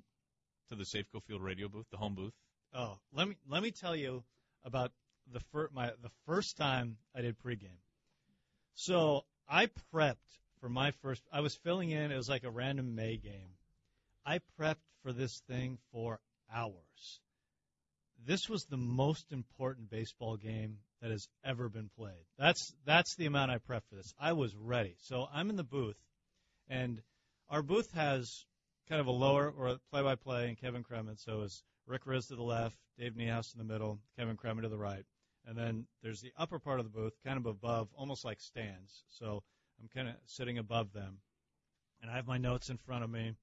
to the Safeco Field radio booth, the home booth? Oh, let me let me tell you about the fir- my the first time I did pregame. So I prepped for my first. I was filling in. It was like a random May game. I prepped for this thing for hours. This was the most important baseball game that has ever been played. That's that's the amount I prepped for this. I was ready. So I'm in the booth, and our booth has kind of a lower or a play-by-play, and Kevin Cremin. So it's Rick Rizzs to the left, Dave Niehaus in the middle, Kevin Cremin to the right, and then there's the upper part of the booth, kind of above, almost like stands. So I'm kind of sitting above them, and I have my notes in front of me.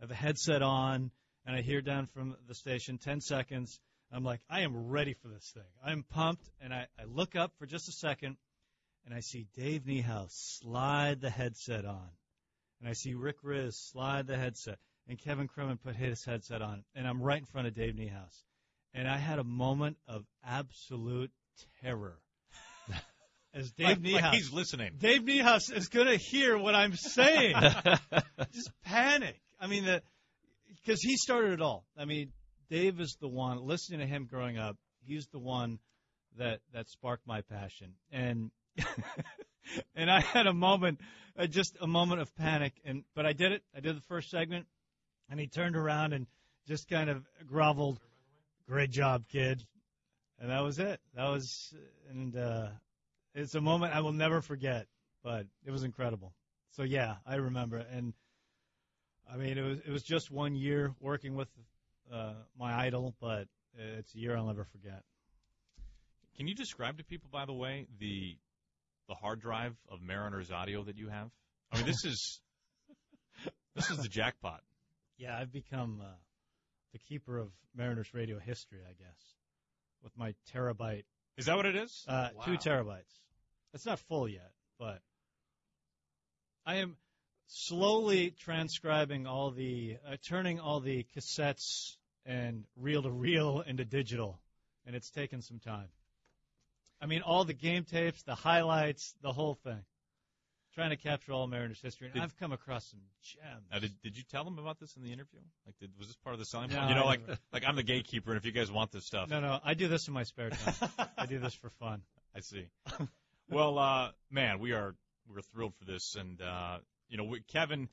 I have a headset on, and I hear down from the station 10 seconds. I'm like, I am ready for this thing. I'm pumped, and I, I look up for just a second, and I see Dave Niehaus slide the headset on, and I see Rick Rizzs slide the headset, and Kevin Cremin put his headset on, and I'm right in front of Dave Niehaus, and I had a moment of absolute terror. (laughs) As Dave like, Niehaus, like he's listening. Dave Niehaus is going to hear what I'm saying. (laughs) Just panic. I mean, because he started it all. I mean, Dave is the one. Listening to him growing up, he's the one that that sparked my passion. And (laughs) and I had a moment, uh, just a moment of panic. And but I did it. I did the first segment, and he turned around and just kind of groveled. Great job, kid. And that was it. That was and. uh it's a moment I will never forget, but it was incredible. So yeah, I remember, and I mean it was it was just one year working with uh, my idol, but it's a year I'll never forget. Can you describe to people, by the way, the the hard drive of Mariners audio that you have? I mean, this is this is the jackpot. (laughs) Yeah, I've become uh, the keeper of Mariners radio history, I guess, with my terabyte. Is that what it is? Uh, wow. Two terabytes. It's not full yet, but I am slowly transcribing all the, uh, turning all the cassettes and reel to reel into digital, and it's taken some time. I mean, all the game tapes, the highlights, the whole thing. Trying to capture all Mariners history, and Did- I've come across some gems. Now, did did you tell them about this in the interview? Like, did, was this part of the selling No, point? You know, like like I'm the gatekeeper, and if you guys want this stuff, No, no, I do this in my spare time. (laughs) I do this for fun. I see. well, uh, man, we are we're thrilled for this, and uh, you know, we, Kevin,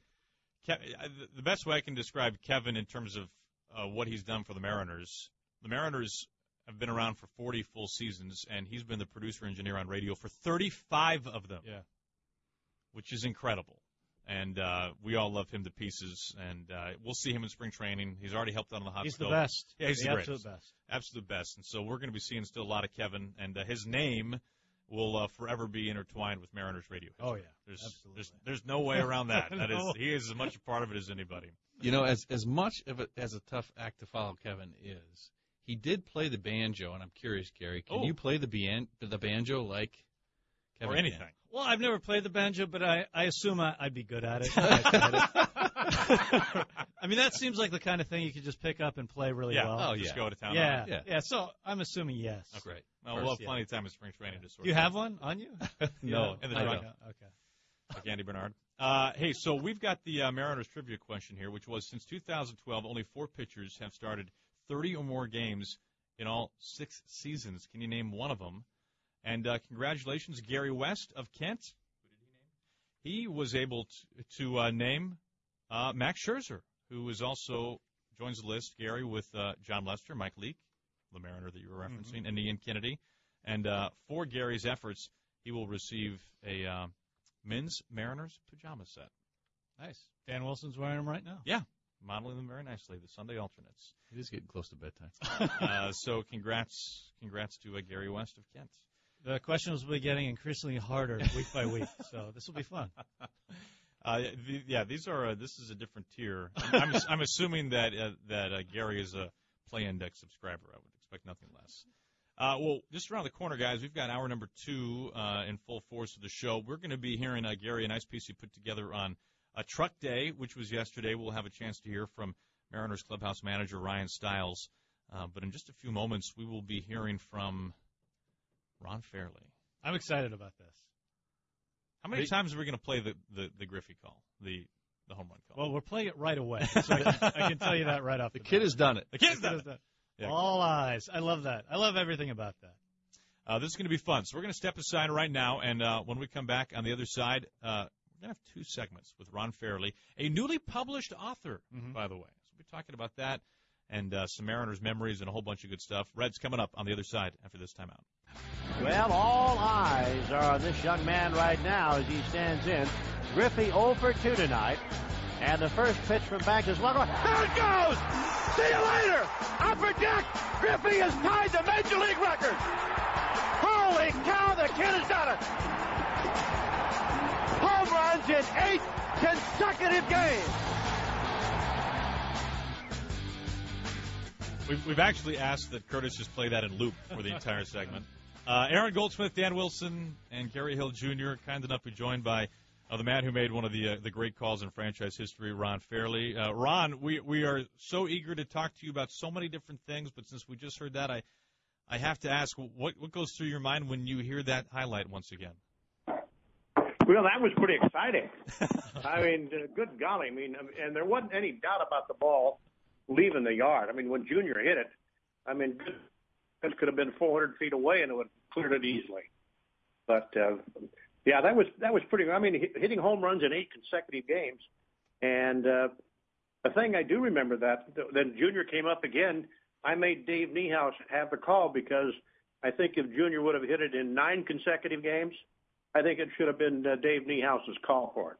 Ke- uh, the best way I can describe Kevin in terms of uh, what he's done for the Mariners. The Mariners have been around for 40 full seasons, and he's been the producer engineer on radio for 35 of them. Yeah. Which is incredible. And uh, we all love him to pieces, and uh, we'll see him in spring training. He's already helped out on the hot He's the best. Yeah, he's the, the absolute best. absolute best. And so we're going to be seeing still a lot of Kevin, and uh, his name will uh, forever be intertwined with Mariners radio. history. Oh, yeah, there's, absolutely. There's there's no way around that. (laughs) That is No. he is as much a part of it as anybody. You know, as as much of it as a tough act to follow Kevin is, he did play the banjo, and I'm curious, Gary, can Oh. you play the ban- the banjo like Kevin or anything. Well, I've never played the banjo, but I, I assume I, I'd be good at it. (laughs) (laughs) I mean, that seems like the kind of thing you could just pick up and play really yeah. well. Oh, Just yeah. go to town. yeah, on. Yeah. yeah. So I'm assuming yes. That's great. Well, we'll have yeah. plenty of time in spring training to sort. Do you it out. have one on you? (laughs) No, in the I trunk. Okay. like Andy Bernard. Uh, hey, so we've got the uh, Mariners trivia question here, which was since 2012, only four pitchers have started 30 or more games in all six seasons. Can you name one of them? And uh, congratulations, Gary West of Kent. He was able to, to uh, name uh, Max Scherzer, who is also joins the list. Gary with uh, Jon Lester, Mike Leake, the Mariner that you were referencing, and Ian Kennedy. And uh, for Gary's efforts, he will receive a uh, men's Mariners pajama set. Nice. Dan Wilson's wearing them right now. Yeah, modeling them very nicely. The Sunday alternates. It is getting close to bedtime. (laughs) uh, so congrats, congrats to uh, Gary West of Kent. The questions will be getting increasingly harder week by week, so this will be fun. (laughs) Uh, the, yeah, these are. Uh, this is a different tier. I'm, I'm assuming that uh, that uh, Gary is a Play Index subscriber. I would expect nothing less. Uh, well, just around the corner, guys, we've got hour number two uh, in full force of the show. We're going to be hearing Gary a nice piece he put together on a truck day, which was yesterday. We'll have a chance to hear from Mariners clubhouse manager Ryan Stiles. But in just a few moments, we will be hearing from Ron Fairly. I'm excited about this. How many Re- times are we going to play the, the, the Griffey call, the the home run call? Well, we're playing it right away, (laughs) so I can, I can tell you that right off The the kid bat. has done it. the kid's The done kid it. has done- Yeah. All eyes. I love that. I love everything about that. Uh, this is going to be fun. So we're going to step aside right now, and uh, when we come back on the other side, uh, we're going to have two segments with Ron Fairly, a newly published author, Mhm. by the way. So we'll be talking about that and uh, some Mariners memories and a whole bunch of good stuff. Red's coming up on the other side after this timeout. Well, all eyes are on this young man right now as he stands in. Griffey 0 for 2 tonight. And the first pitch from back is. There it goes! See you later! Upper deck! Griffey has tied the Major League record! Holy cow, the kid has done it! Home runs in eight consecutive games! We've, we've actually asked that Curtis just play that in loop for the entire segment. Uh, Aaron Goldsmith, Dan Wilson, and Gary Hill Jr. kind enough to be joined by uh, the man who made one of the uh, the great calls in franchise history, Ron Fairly. Uh, Ron, we we are so eager to talk to you about so many different things, but since we just heard that, I I have to ask, what what goes through your mind when you hear that highlight once again? Well, that was pretty exciting. (laughs) I mean, uh, good golly! I mean, and there wasn't any doubt about the ball leaving the yard. I mean, when Junior hit it, I mean, it could have been 400 feet away and it would have cleared it easily. But uh, yeah, that was that was pretty. I mean, hitting home runs in eight consecutive games, and uh, the thing I do remember that then Junior came up again. I made Dave Niehaus have the call because I think if Junior would have hit it in nine consecutive games, I think it should have been uh, Dave Niehaus's call for it.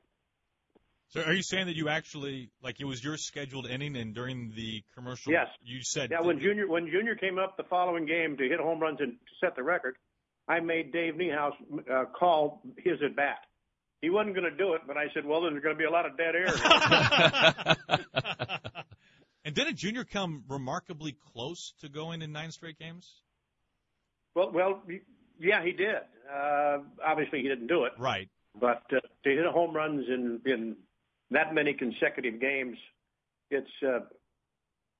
So are you saying that you actually like it was your scheduled inning and during the commercial yes. you said Yeah, when Junior when Junior came up the following game to hit home runs and to set the record, I made Dave Niehaus uh, call his at bat. He wasn't going to do it, but I said, "Well, there's going to be a lot of dead air." (laughs) and didn't Junior come remarkably close to going in nine straight games? Well, well, yeah, he did. Uh, obviously, he didn't do it. Right. But uh, to hit home runs in in that many consecutive games, it's uh,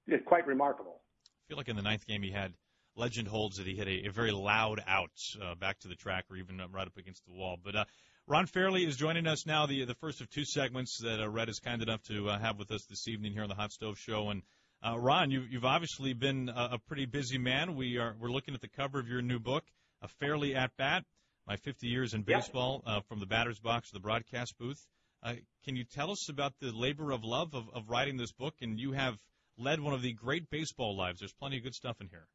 it's quite remarkable. I feel like in the ninth game he had legend holds that he hit a, a very loud out uh, back to the track or even right up against the wall. But uh, Ron Fairly is joining us now, the the first of two segments that uh, Red is kind enough to uh, have with us this evening here on the Hot Stove Show. And uh, Ron, you, you've obviously been a, a pretty busy man. We are we're looking at the cover of your new book, A Fairly at Bat: My 50 Years in Baseball, uh, from the batter's box to the broadcast booth. Uh, can you tell us about the labor of love of, of writing this book? And you have led one of the great baseball lives. There's plenty of good stuff in here.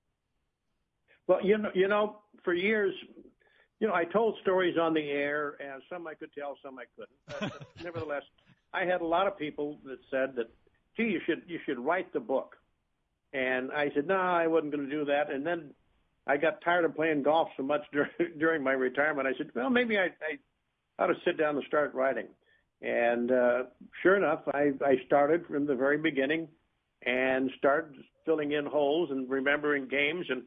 Well, you know, you know, for years, you know, I told stories on the air, and some I could tell, some I couldn't. But (laughs) nevertheless, I had a lot of people that said that, "Gee, you should you should write the book," and I said, "No, I wasn't going to do that." And then I got tired of playing golf so much (laughs) during during my retirement. I said, "Well, maybe I, I ought to sit down and start writing." And uh, sure enough, I, I started from the very beginning and started filling in holes and remembering games and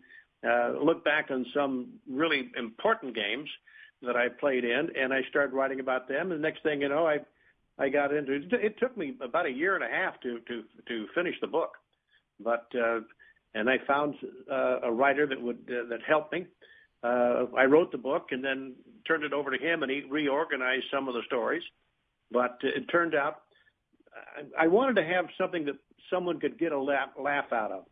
uh, look back on some really important games that I played in, and I started writing about them. And the next thing you know, I I got into it. It took me about a year and a half to to to finish the book, but uh, and I found uh, a writer that would uh, that helped me. Uh, I wrote the book and then turned it over to him, and he reorganized some of the stories. But it turned out I wanted to have something that someone could get a laugh, out of.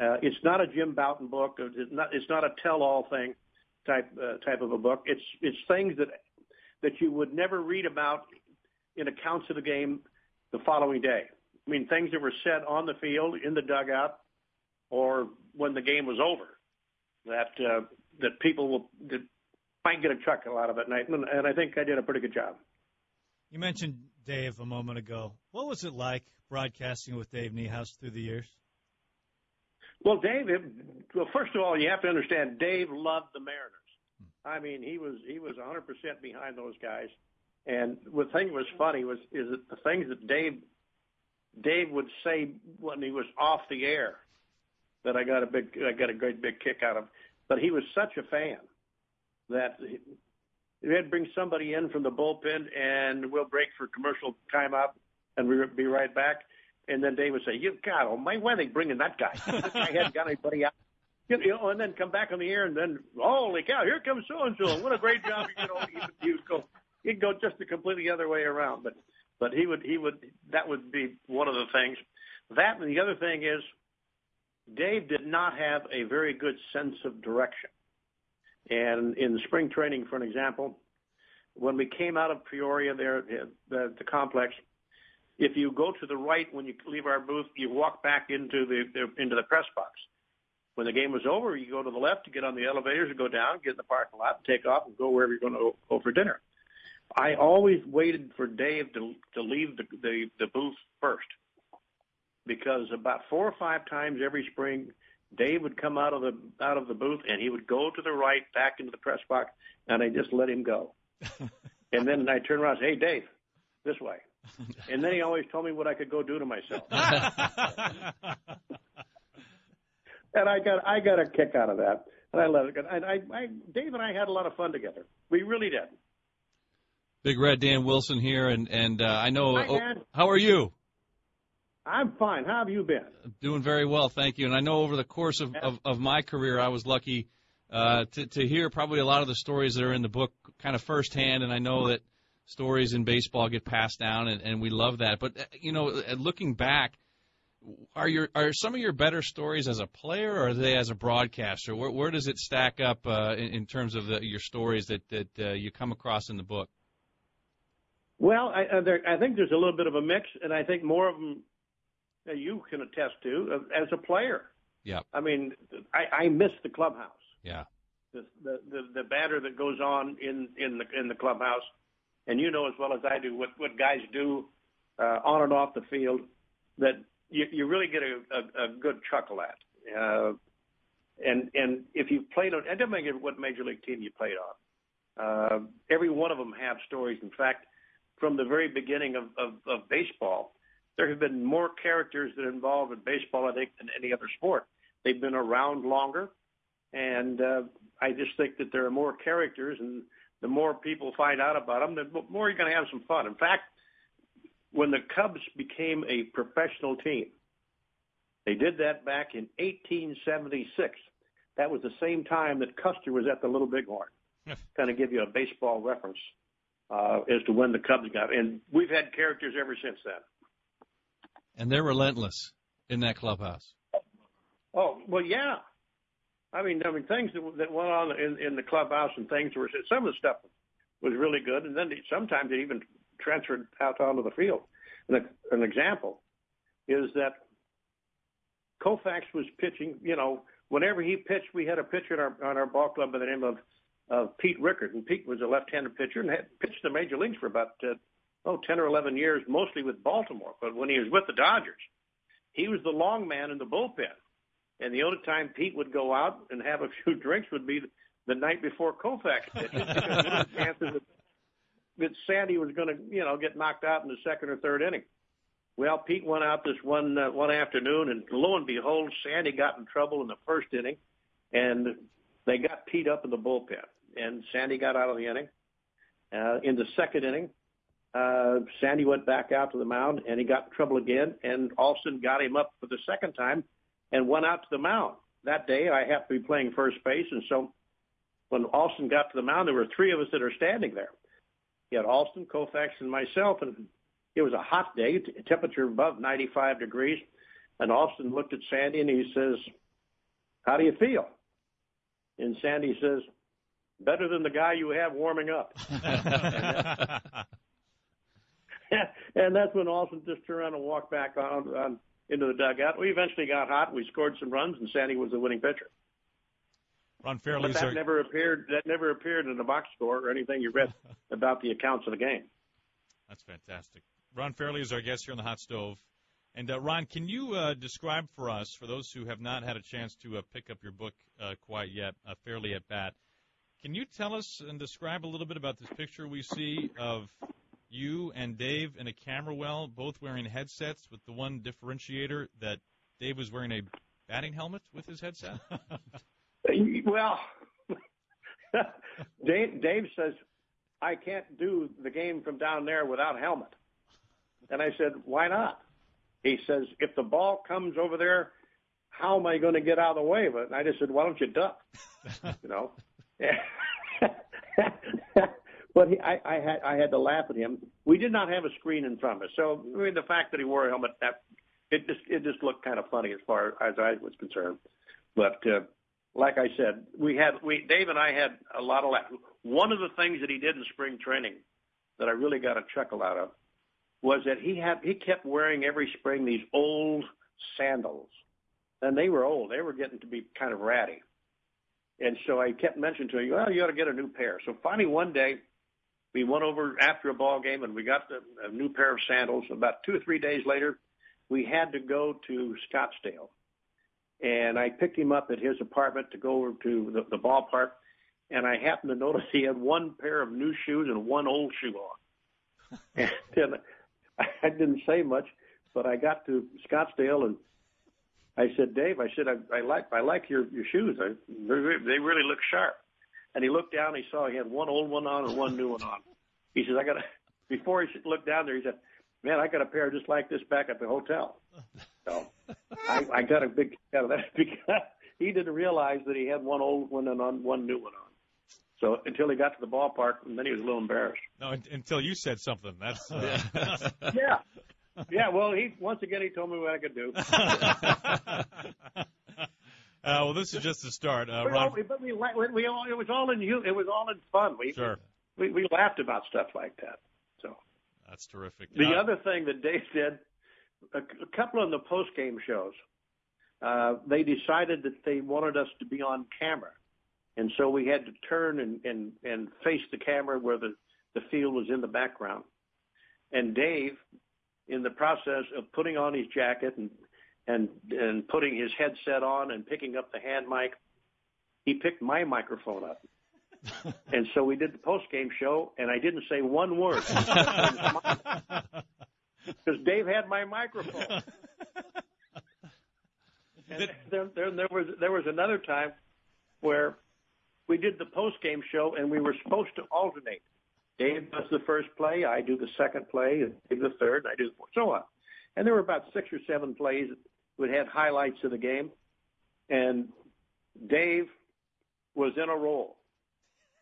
Uh, it's not a Jim Bouton book. It's not. It's not a tell-all thing type uh, type of a book. It's it's things that that you would never read about in accounts of the game the following day. I mean, things that were said on the field, in the dugout, or when the game was over. That uh, that people will that might get a chuckle out of it, and, and I think I did a pretty good job. You mentioned Dave a moment ago. What was it like broadcasting with Dave Niehaus through the years? Well, Dave. Well, first of all, you have to understand Dave loved the Mariners. I mean, he was he was 100% behind those guys. And the thing that was funny was is that the things that Dave Dave would say when he was off the air that I got a big I got a great big kick out of. But he was such a fan that we had to bring somebody in from the bullpen, and we'll break for commercial timeout, and we'll be right back. And then Dave would say, "You God, oh my, why are they bringing that guy? guy hadn't got anybody out." You know, and then come back on the air, and then holy cow, here comes so and so. What a great job! You oh, know, he would go, he'd go just the completely other way around. But but he would he would that would be one of the things. That and the other thing is, Dave did not have a very good sense of direction. And in spring training, for an example, when we came out of Peoria there, the, the complex, if you go to the right when you leave our booth, you walk back into the, the into the press box. When the game was over, you go to the left to get on the elevators and go down, get in the parking lot, take off, and go wherever you're going to go for dinner. I always waited for Dave to to leave the, the the booth first, because about four or five times every spring, Dave would come out of the out of the booth and he would go to the right back into the press box, and I just let him go. (laughs) and then I turn around and say, "Hey, Dave, this way." (laughs) And then he always told me what I could go do to myself. (laughs) and I got I got a kick out of that. and I love it. go. And I, I, Dave and I had a lot of fun together. We really did. Big Red Dan Wilson here, and and uh, I know. Hi, oh, Dan. how are you? I'm fine. How have you been? Doing very well, thank you. And I know over the course of, of, of my career, I was lucky uh, to, to hear probably a lot of the stories that are in the book kind of firsthand. And I know that stories in baseball get passed down, and, and we love that. But uh, you know, uh, looking back, are your are some of your better stories as a player, or are they as a broadcaster? Where, where does it stack up uh, in, in terms of the, your stories that that uh, you come across in the book? Well, I, uh, there, I think there's a little bit of a mix, and I think more of them you can attest to uh, as a player. Yeah. I mean, I, I miss the clubhouse. Yeah. The, the the the banter that goes on in in the in the clubhouse, and you know as well as I do what what guys do uh, on and off the field that you you really get a a, a good chuckle at. Uh, and and if you played on, it doesn't matter what major league team you played on. Uh, every one of them have stories. In fact, from the very beginning of, of, of baseball, there have been more characters that are involved in baseball, I think, than any other sport. They've been around longer, and uh, I just think that there are more characters, and the more people find out about them, the more you're going to have some fun. In fact, when the Cubs became a professional team, they did that back in 1876. That was the same time that Custer was at the Little Bighorn. kind of give you a baseball reference uh, as to when the Cubs got. And we've had characters ever since then. And they're relentless in that clubhouse. Oh well, yeah. I mean, I mean things that, that went on in, in the clubhouse and things were some of the stuff was really good, and then sometimes it even transferred out onto the field. And an example is that Koufax was pitching. You know, whenever he pitched, we had a pitcher in our on our ball club by the name of of Pete Richert, and Pete was a left-handed pitcher and had pitched the major leagues for about uh, oh ten or eleven years, mostly with Baltimore. But when he was with the Dodgers, he was the long man in the bullpen. And the only time Pete would go out and have a (laughs) few drinks would be the night before Koufax pitched. because (laughs) there were chances that, that Sandy was going to, you know, get knocked out in the second or third inning. Well, Pete went out this one uh, one afternoon, and lo and behold, Sandy got in trouble in the first inning, and they got Pete up in the bullpen, and Sandy got out of the inning. Uh, in the second inning, uh, Sandy went back out to the mound, and he got in trouble again, and Alston got him up for the second time, and went out to the mound. That day, I happened to be playing first base, and so when Alston got to the mound, there were three of us that are standing there. He had Alston, Koufax, and myself, and it was a hot day, t- temperature above 95 degrees. And Alston looked at Sandy and he says, "How do you feel?" And Sandy says, "Better than the guy you have warming up." (laughs) (laughs) (laughs) and that's when Alston just turned around and walked back on, on into the dugout. We eventually got hot. We scored some runs, and Sandy was the winning pitcher. Ron But Fairly's that never appeared. That never appeared in the box score or anything you read (laughs) about the accounts of the game. That's fantastic. Ron Fairly is our guest here on the Hot Stove. And uh, Ron, can you uh, describe for us, for those who have not had a chance to uh, pick up your book uh, quite yet, uh, Fairly at Bat, can you tell us and describe a little bit about this picture we see of you and Dave in a camera well, both wearing headsets, with the one differentiator that Dave was wearing a batting helmet with his headset? (laughs) Well, (laughs) Dave, Dave says I can't do the game from down there without helmet, and I said, "Why not?" He says, "If the ball comes over there, how am I going to get out of the way of it?" And I just said, "Why don't you duck?" (laughs) you know. But he, I, I had I had to laugh at him. We did not have a screen in front of us, so I mean, the fact that he wore a helmet, that it just it just looked kind of funny as far as I was concerned. But uh, like I said, we had we Dave and I had a lot of laugh. One of the things that he did in spring training that I really got a chuckle out of was that he had he kept wearing every spring these old sandals, and they were old. They were getting to be kind of ratty. And so I kept mentioning to him, well, you ought to get a new pair. So finally one day, we went over after a ball game and we got the, a new pair of sandals. About two or three days later, we had to go to Scottsdale. And I picked him up at his apartment to go over to the, the ballpark. And I happened to notice he had one pair of new shoes and one old shoe on. (laughs) and I didn't say much, but I got to Scottsdale and I said, Dave, I said, I, I like I like your your shoes. I, they they really look sharp. And he looked down. He saw he had one old one on and one new one on. He says, I got to. Before he looked down there, he said, Man, I got a pair just like this back at the hotel. So I, I got a big kick out of that (laughs) because he didn't realize that he had one old one and on one new one on. So until he got to the ballpark, and then he was a little embarrassed. No, until you said something. That's uh, (laughs) Yeah. Yeah, well, he once again he told me what I could do. (laughs) uh, well, this is just the start. Uh, Ron, we, but we, we, we all, it was all in you. It was all in fun. We, sure, we we laughed about stuff like that. So that's terrific. the Uh, other thing that Dave did, a, a couple of the post game shows, uh, they decided that they wanted us to be on camera, and so we had to turn and and and face the camera where the the field was in the background. And Dave, in the process of putting on his jacket and and and putting his headset on and picking up the hand mic, he picked my microphone up. (laughs) and so we did the post game show, and I didn't say one word (laughs) because Dave had my microphone. And there, there, there was there was another time where we did the post game show, and we were supposed to alternate. Dave does the first play, I do the second play, and Dave the third, and I do the fourth, so on. And there were about six or seven plays that had highlights of the game, and Dave was in a role.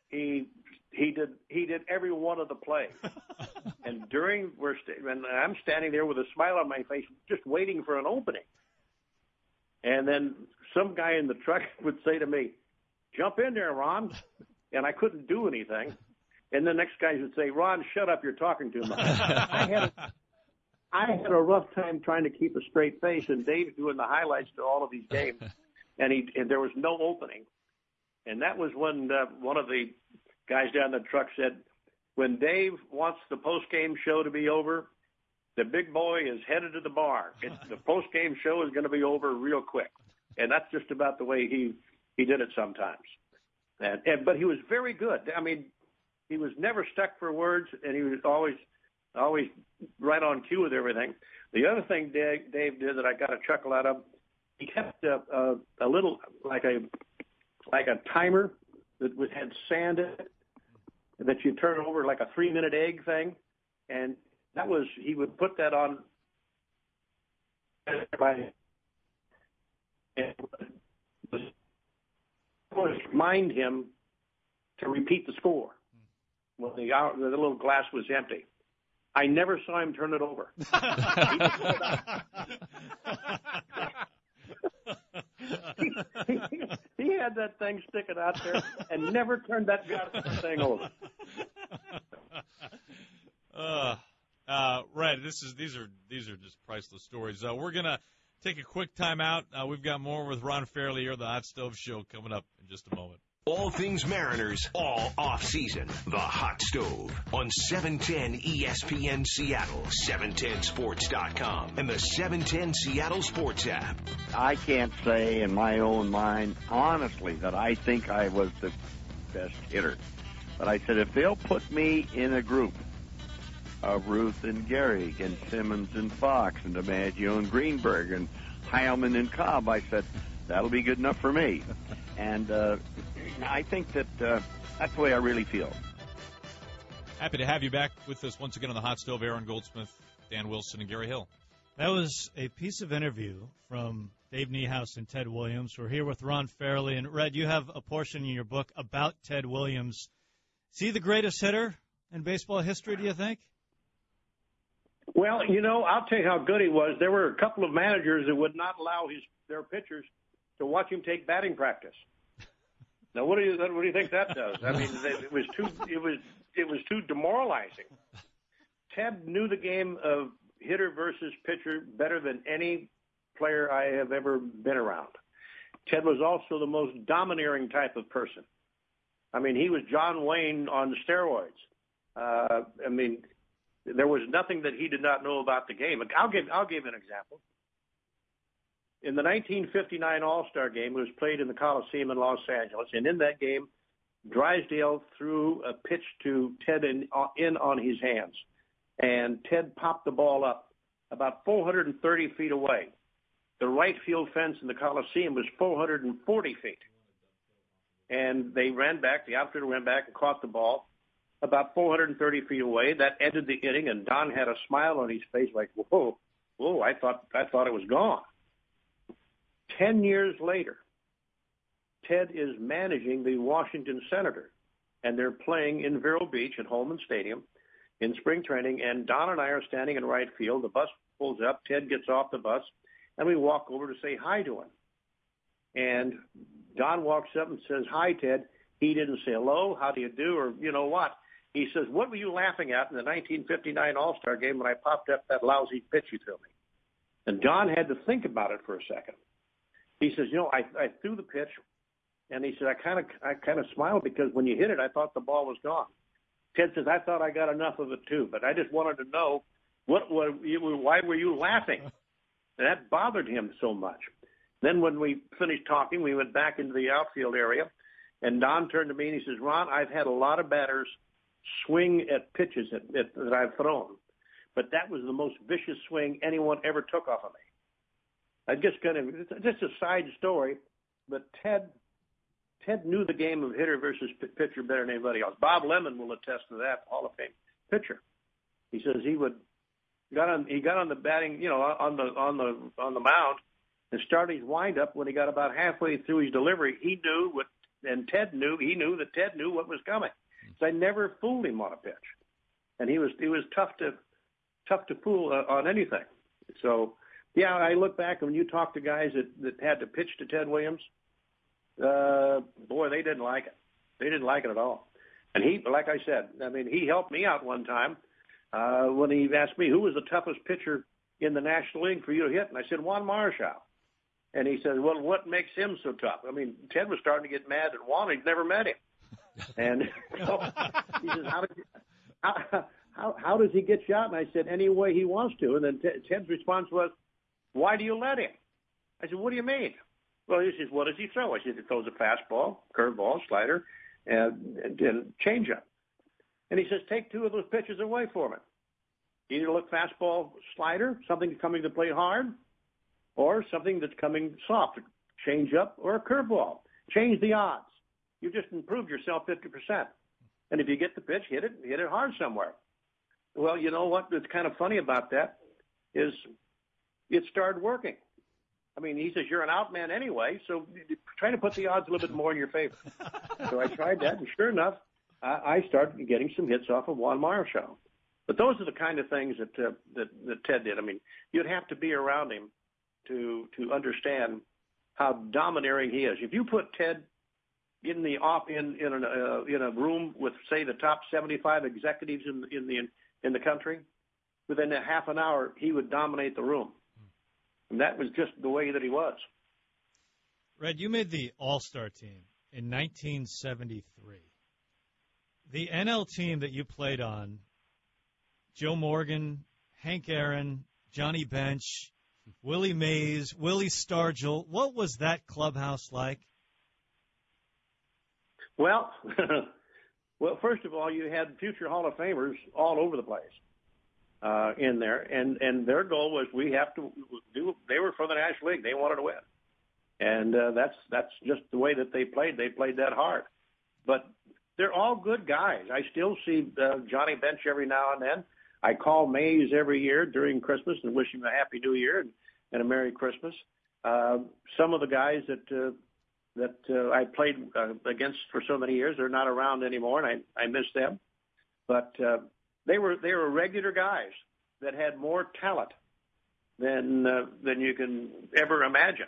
He he did he did every one of the plays, (laughs) and during we're st- and I'm standing there with a smile on my face, just waiting for an opening. And then some guy in the truck (laughs) would say to me, "Jump in there, Ron," and I couldn't do anything. And the next guy would say, "Ron, shut up! You're talking too much." (laughs) I had a, I had a rough time trying to keep a straight face, and Dave's doing the highlights to all of these games, (laughs) and he and there was no opening. And that was when uh, one of the guys down the truck said, "When Dave wants the post game show to be over, the big boy is headed to the bar. (laughs) It's, the post game show is going to be over real quick." And that's just about the way he he did it sometimes. And, and but he was very good. I mean, he was never stuck for words, and he was always always right on cue with everything. The other thing Dave, Dave did that I got a chuckle out of, he kept a, a, a little like a like a timer that was, had sand in it that you turn over like a three minute egg thing, and that was he would put that on. Was remind him to repeat the score when the hour, the little glass was empty. I never saw him turn it over. (laughs) He just put it out. he, he had that thing sticking out there and never turned that goddamn (laughs) thing over. Uh, uh, right. This is these are these are just priceless stories. Uh, we're gonna take a quick time out. Uh, we've got more with Ron Fairly or the Hot Stove Show coming up in just a moment. All things Mariners, all off season. The Hot Stove on 710 ESPN Seattle, 710sports.com, and the 710 Seattle Sports app. I can't say in my own mind, honestly, that I think I was the best hitter. But I said, if they'll put me in a group of Ruth and Gehrig and Simmons and Fox and DiMaggio and Greenberg and Heilmann and Cobb, I said, that'll be good enough for me. And uh, I think that uh, that's the way I really feel. Happy to have you back with us once again on the Hot Stove. Aaron Goldsmith, Dan Wilson, and Gary Hill. That was a piece of interview from Dave Niehaus and Ted Williams. We're here with Ron Fairly. And Red, you have a portion in your book about Ted Williams. Is he the greatest hitter in baseball history, do you think? Well, you know, I'll tell you how good he was. There were a couple of managers that would not allow his their pitchers to watch him take batting practice. Now, what do you what do you think that does? I mean, it was too it was it was too demoralizing. Ted knew the game of hitter versus pitcher better than any player I have ever been around. Ted was also the most domineering type of person. I mean, he was John Wayne on steroids. Uh, I mean, there was nothing that he did not know about the game. I'll give I'll give an example. In the 1959 All-Star game, it was played in the Coliseum in Los Angeles, and in that game, Drysdale threw a pitch to Ted in, in on his hands, and Ted popped the ball up about 430 feet away, the right field fence in the Coliseum was 440 feet. And they ran back, the outfielder ran back and caught the ball about 430 feet away. That ended the inning, and Don had a smile on his face, like, "Whoa, whoa! I thought I thought it was gone." Ten years later, Ted is managing the Washington Senator, and they're playing in Vero Beach at Holman Stadium in spring training. And Don and I are standing in right field. The bus pulls up. Ted gets off the bus, and we walk over to say hi to him. And Don walks up and says, "Hi, Ted." He didn't say hello, how do you do, or you know what. He says, "What were you laughing at in the 1959 All-Star game when I popped up that lousy pitch you threw me?" And Don had to think about it for a second. He says, "You know, I, I threw the pitch, and he said I kind of I kind of smiled because when you hit it, I thought the ball was gone." Ted says, "I thought I got enough of it too, but I just wanted to know what were you, why were you laughing?" (laughs) And that bothered him so much. Then when we finished talking, we went back into the outfield area, and Don turned to me and he says, "Ron, I've had a lot of batters swing at pitches that, that, that I've thrown, but that was the most vicious swing anyone ever took off of me. I just kind of just a side story, but Ted Ted knew the game of hitter versus pitcher better than anybody else. Bob Lemon will attest to that, Hall of Fame pitcher. He says he would got on he got on the batting, you know, on the on the on the mound and started his windup when he got about halfway through his delivery. He knew what, and Ted knew he knew that Ted knew what was coming. So I never fooled him on a pitch, and he was he was tough to tough to fool uh, on anything. So yeah, I look back and when you talk to guys that that had to pitch to Ted Williams, uh, boy, they didn't like it. They didn't like it at all. And he, like I said, I mean, he helped me out one time uh, when he asked me who was the toughest pitcher in the National League for you to hit, and I said Juan Marichal. And he said, "Well, what makes him so tough?" I mean, Ted was starting to get mad at Juan. He'd never met him. (laughs) And (laughs) so he says, how, did you, how, how, how does he get shot? And I said, any way he wants to. And then Ted's response was, why do you let him? I said, what do you mean? Well, he says, what does he throw? I said, he throws a fastball, curveball, slider, and, and, and changeup. And he says, take two of those pitches away for me. Either look fastball, slider, something coming to play hard, or something that's coming soft, change up, or a curveball. Change the odds you just improved yourself 50%. And if you get the pitch, hit it, hit it hard somewhere. Well, you know what? What's kind of funny about that is it started working. I mean, he says you're an out man anyway, so try to put the odds a little bit more in your favor. (laughs) so I tried that, and sure enough, I, I started getting some hits off of Juan Marichal. But those are the kind of things that, uh, that that Ted did. I mean, you'd have to be around him to to understand how domineering he is. If you put Ted in the op in in, an, uh, in a room with say the top 75 executives in in the in the country, within a half an hour he would dominate the room, and that was just the way that he was. Red, you made the All Star team in 1973. The NL team that you played on, Joe Morgan, Hank Aaron, Johnny Bench, Willie Mays, Willie Stargell. What was that clubhouse like? Well, (laughs) well, first of all, you had future Hall of Famers all over the place uh, in there, and and their goal was we have to do. They were for the National League; they wanted to win, and uh, that's that's just the way that they played. They played that hard, but they're all good guys. I still see uh, Johnny Bench every now and then. I call Mays every year during Christmas and wish him a happy New Year and, and a Merry Christmas. Uh, some of the guys that uh, that uh, I played uh, against for so many years. They're not around anymore, and I, I miss them. But uh, they were they were regular guys that had more talent than uh, than you can ever imagine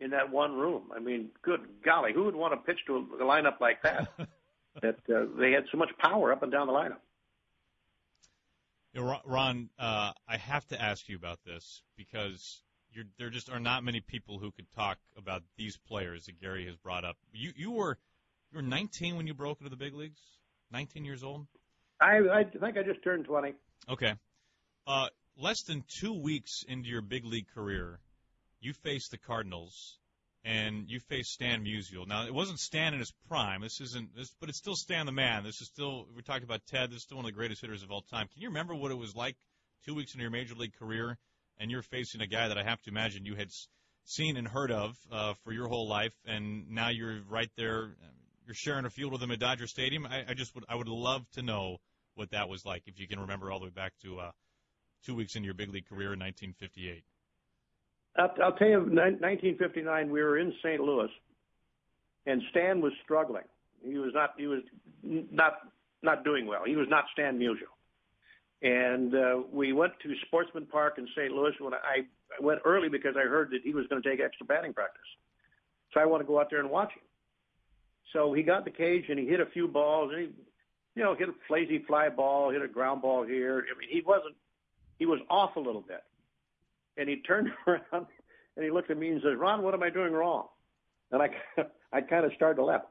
in that one room. I mean, good golly, who would want to pitch to a, a lineup like that? (laughs) that uh, they had so much power up and down the lineup. Know, Ron, uh, I have to ask you about this because you're, there just are not many people who could talk about these players that Gary has brought up. You you were you were 19 when you broke into the big leagues. 19 years old. I I think I just turned 20. Okay. Uh, less than two weeks into your big league career, you faced the Cardinals, and you faced Stan Musial. Now it wasn't Stan in his prime. This isn't this, but it's still Stan the man. This is still we're talking about Ted. This is still one of the greatest hitters of all time. Can you remember what it was like two weeks into your major league career? and you're facing a guy that I have to imagine you had seen and heard of uh, for your whole life, and now you're right there. You're sharing a field with him at Dodger Stadium. I, I just would I would love to know what that was like if you can remember all the way back to uh, two weeks into your big league career in 1958. I'll, tell you, 1959, we were in St. Louis, and Stan was struggling. He was not. He was not not doing well. He was not Stan Musial. And uh, we went to Sportsman Park in St. Louis when I, I went early because I heard that he was going to take extra batting practice. So I want to go out there and watch him. So he got the cage and he hit a few balls and he, you know, hit a lazy fly ball, hit a ground ball here. I mean, he wasn't, he was off a little bit. And he turned (laughs) around and he looked at me and says, Ron, what am I doing wrong? And I, (laughs) I kind of started to laugh.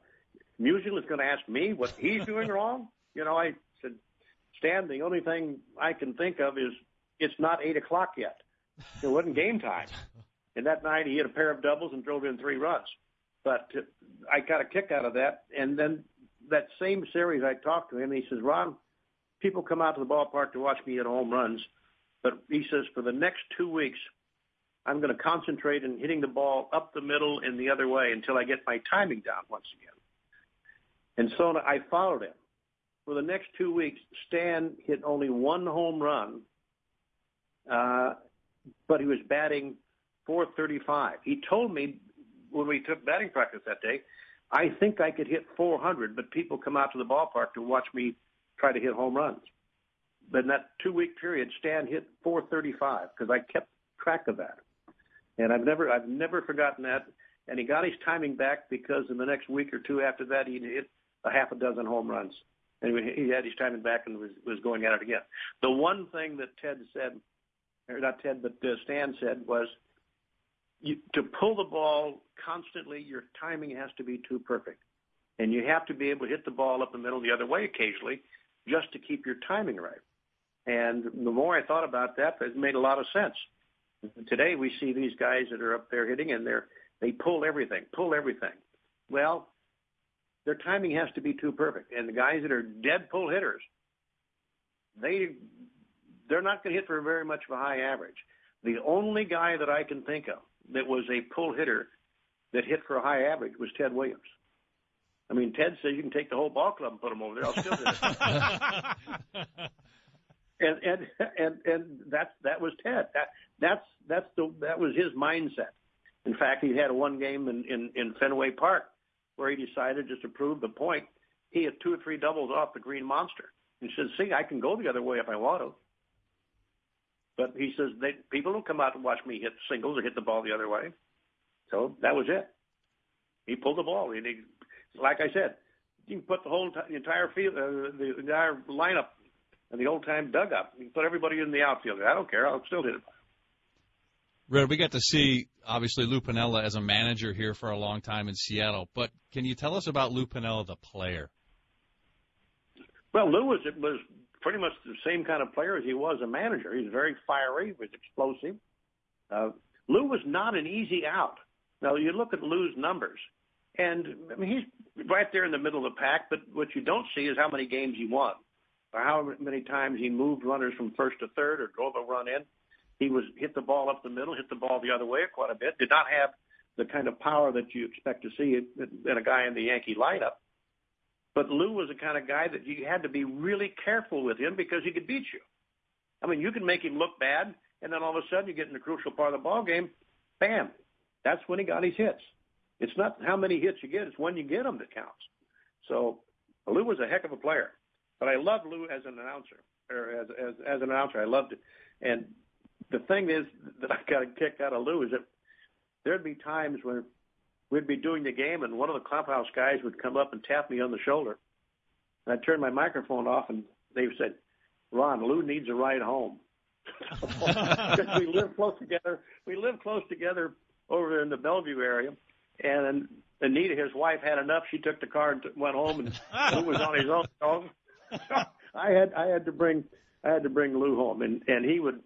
Musial is going to ask me what he's doing (laughs) wrong? You know, I said, Stan, the only thing I can think of is it's not eight o'clock yet. It wasn't game time. And that night he hit a pair of doubles and drove in three runs. But I got a kick out of that. And then that same series, I talked to him. He says, Ron, people come out to the ballpark to watch me hit home runs. But he says, for the next two weeks, I'm going to concentrate in hitting the ball up the middle and the other way until I get my timing down once again. And so I followed him for the next two weeks, Stan hit only one home run, uh, but he was batting 435. He told me when we took batting practice that day, I think I could hit 400, but people come out to the ballpark to watch me try to hit home runs. But in that two week period, Stan hit 435 because I kept track of that, and I've never I've never forgotten that. And he got his timing back because in the next week or two after that, he hit a half a dozen home runs and he had his timing back and was was going at it again. The one thing that Ted said, or not Ted, but uh, Stan said was, you, to pull the ball constantly, your timing has to be too perfect, and you have to be able to hit the ball up the middle the other way occasionally, just to keep your timing right. And the more I thought about that, it made a lot of sense. Today we see these guys that are up there hitting, and they're they pull everything, pull everything. Well, their timing has to be too perfect. And the guys that are dead pull hitters, they they're not going to hit for very much of a high average. The only guy that I can think of that was a pull hitter that hit for a high average was Ted Williams. I mean, Ted says you can take the whole ball club and put them over there. I'll still hit it. (laughs) and and and and that's that was Ted. That that's that's the that was his mindset. In fact, he had a one game in in, in Fenway Park where he decided just to prove the point, he had two or three doubles off the Green Monster. He says, "See, I can go the other way if I want to." But he says they, people don't come out to watch me hit singles or hit the ball the other way. So that was it. He pulled the ball. And he, like I said, you can put the whole the entire field, uh, the entire lineup, and the old time dugout. You can put everybody in the outfield. I don't care. I'll still hit it. Red, we got to see obviously Lou Piniella as a manager here for a long time in Seattle, but can you tell us about Lou Piniella, the player? Well, Lou was was pretty much the same kind of player as he was a manager. He was very fiery, was explosive. Uh, Lou was not an easy out. Now you look at Lou's numbers, and I mean he's right there in the middle of the pack. But what you don't see is how many games he won, or how many times he moved runners from first to third, or drove a run in. He was hit the ball up the middle, hit the ball the other way quite a bit. Did not have the kind of power that you expect to see in a guy in the Yankee lineup. But Lou was the kind of guy that you had to be really careful with him because he could beat you. I mean, you can make him look bad, and then all of a sudden you get in the crucial part of the ball game, bam, that's when he got his hits. It's not how many hits you get; it's when you get them that counts. So Lou was a heck of a player, but I loved Lou as an announcer, or as as, as an announcer. I loved it, and the thing is that I got a kick out of Lou is that there'd be times when we'd be doing the game and one of the clubhouse guys would come up and tap me on the shoulder. And I'd turn my microphone off and they said, Ron, Lou needs a ride home. (laughs) Because we live close together. We live close together over in the Bellevue area. And Anita, his wife, had enough. She took the car and went home, and (laughs) Lou was on his own. So I had I had to bring I had to bring Lou home, and and he would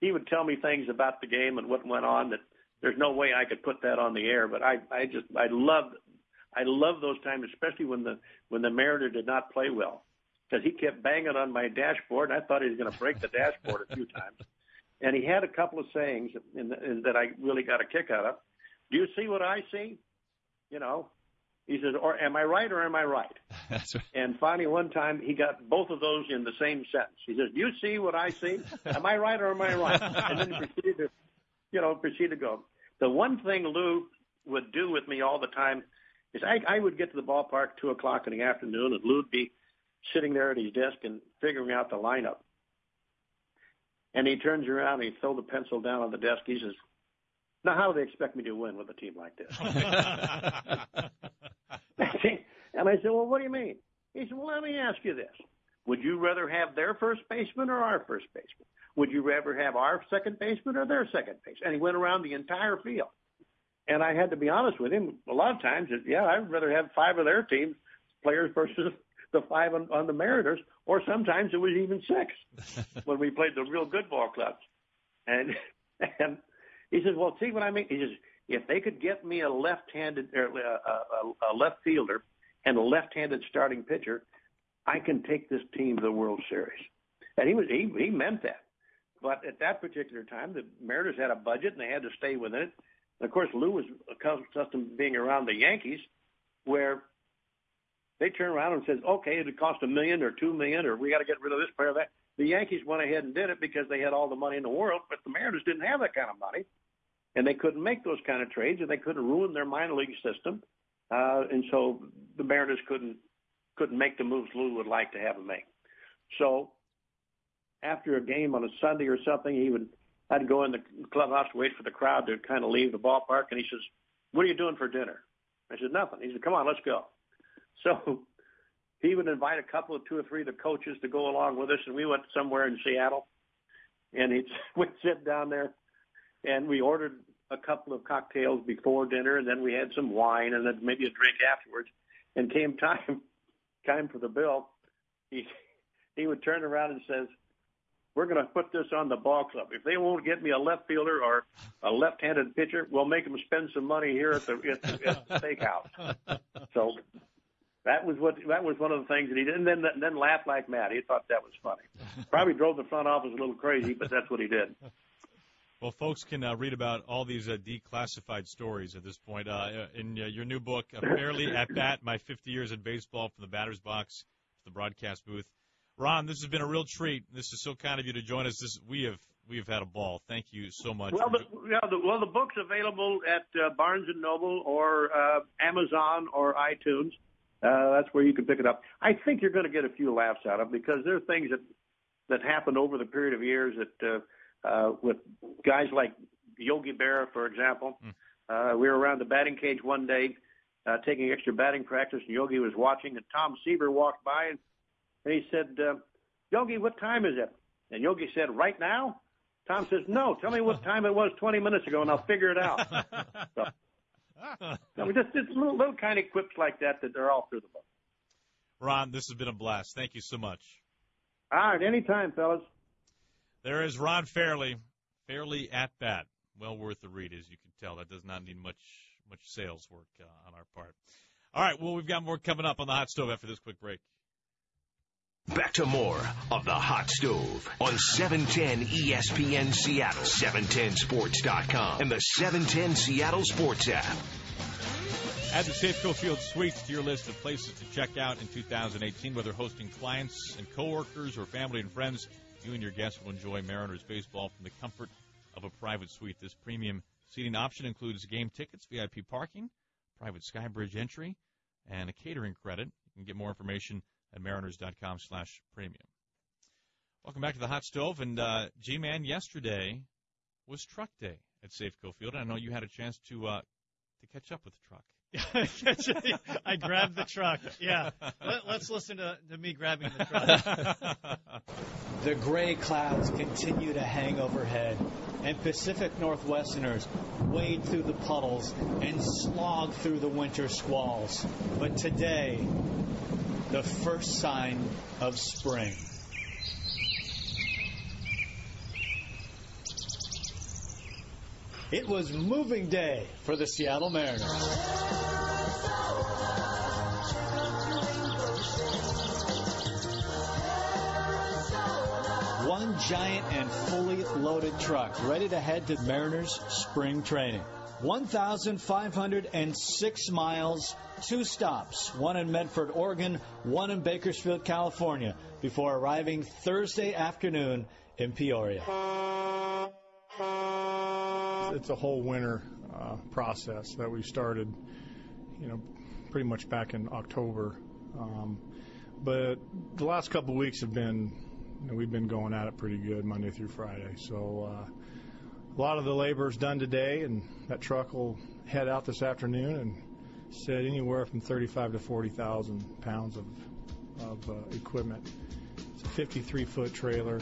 he would tell me things about the game and what went on that there's no way I could put that on the air. But I, I just, I loved, I love those times, especially when the when the Mariner did not play well, because he kept banging on my dashboard, and I thought he was going to break the dashboard a few times. And he had a couple of sayings in, in, that I really got a kick out of. Do you see what I see? You know, he says, or am I right or am I right? (laughs) That's right. And finally, one time, he got both of those in the same sentence. He says, "Do you see what I see? Am I right or am I right?" (laughs) And then he proceeded to, you know, proceed to go. The one thing Lou would do with me all the time is I, I would get to the ballpark two o'clock in the afternoon, and Lou'd be sitting there at his desk and figuring out the lineup. And he turns around and he throws the pencil down on the desk. He says, "Now, how do they expect me to win with a team like this?" (laughs) (laughs) and I said, "Well, what do you mean?" He said, "Well, let me ask you this: Would you rather have their first baseman or our first baseman? Would you rather have our second baseman or their second base?" And he went around the entire field. And I had to be honest with him. A lot of times, yeah, I'd rather have five of their team players versus (laughs) the five on, on the Mariners, or sometimes it was even six (laughs) when we played the real good ball clubs. And (laughs) and he says, "Well, see what I mean?" He says, "If they could get me a left-handed or a, a, a left fielder and a left-handed starting pitcher, I can take this team to the World Series." And he was he he meant that. But at that particular time, the Mariners had a budget and they had to stay within it. And of course, Lou was accustomed to being around the Yankees, where they turn around and says, "Okay, it cost a million or two million, or we got to get rid of this player." That the Yankees went ahead and did it because they had all the money in the world, but the Mariners didn't have that kind of money, and they couldn't make those kind of trades, and they couldn't ruin their minor league system, uh, and so the Mariners couldn't couldn't make the moves Lou would like to have them make. So after a game on a Sunday or something, he would I'd go in the clubhouse wait for the crowd to kind of leave the ballpark, and he says, "What are you doing for dinner?" I said, "Nothing." He said, "Come on, let's go." (laughs) So he would invite a couple of two or three of the coaches to go along with us, and we went somewhere in Seattle, and he'd (laughs) we'd sit down there, and we ordered a couple of cocktails before dinner, and then we had some wine, and then maybe a drink afterwards. And came (laughs) time, time for the bill, he he would turn around and says, "We're going to put this on the ball club. If they won't get me a left fielder or a left-handed pitcher, we'll make them spend some money here at the at the, at the steakhouse." So that was what that was one of the things that he did, and then and then laughed like mad. He thought that was funny. Probably drove the front office a little crazy, but that's what he did. Well, folks can uh, read about all these uh, declassified stories at this point uh, in uh, your new book, "Fairly at Bat: My 50 Years in Baseball from the Batter's Box to the Broadcast Booth." Ron, this has been a real treat. This is so kind of you to join us. This we have we have had a ball. Thank you so much. Well, the, yeah, the, well, the book's available at uh, Barnes and Noble or uh, Amazon or iTunes. Uh, that's where you can pick it up. I think you're going to get a few laughs out of it because there are things that that happened over the period of years that uh, uh, with guys like Yogi Berra, for example. Hmm. Uh, we were around the batting cage one day uh, taking extra batting practice, and Yogi was watching, and Tom Seaver walked by, and, and he said, uh, Yogi, what time is it? And Yogi said, right now? Tom says, no, tell me what time it was 20 minutes ago, and I'll figure it out. so, I mean, just, just little, little kind of quips like that that they're all through the book. Ron, this has been a blast. Thank you so much. All right, anytime, fellas. There is Ron Fairly, Fairly at bat. Well worth the read, as you can tell. That does not need much much sales work uh, on our part. All right, well, we've got more coming up on the hot stove after this quick break. Back to more of the Hot Stove on 710 ESPN Seattle, 710sports.com, and the 710 Seattle Sports app. Add the Safeco Field Suites to your list of places to check out in 2018, whether hosting clients and coworkers or family and friends. You and your guests will enjoy Mariners baseball from the comfort of a private suite. This premium seating option includes game tickets, VIP parking, private skybridge entry, and a catering credit. You can get more information at mariners.com slash premium. Welcome back to the hot stove. And uh, G-Man, yesterday was truck day at Safeco Field. And I know you had a chance to uh, to catch up with the truck. (laughs) I grabbed the truck. Yeah. Let, us listen to, to me grabbing the truck. (laughs) the gray clouds continue to hang overhead, and Pacific Northwesterners wade through the puddles and slog through the winter squalls. But today, the first sign of spring. It was moving day for the Seattle Mariners. One giant and fully loaded truck ready to head to Mariners spring training. 1,506 miles, two stops, one in Medford, Oregon, one in Bakersfield, California, before arriving Thursday afternoon in Peoria. It's a whole winter uh, process that we started, you know, pretty much back in October. Um, but the last couple of weeks have been, you know, we've been going at it pretty good Monday through Friday. So uh, a lot of the labor is done today, and that truck will head out this afternoon and said anywhere from 35 to 40,000 pounds of, of uh, equipment. It's a 53 foot trailer,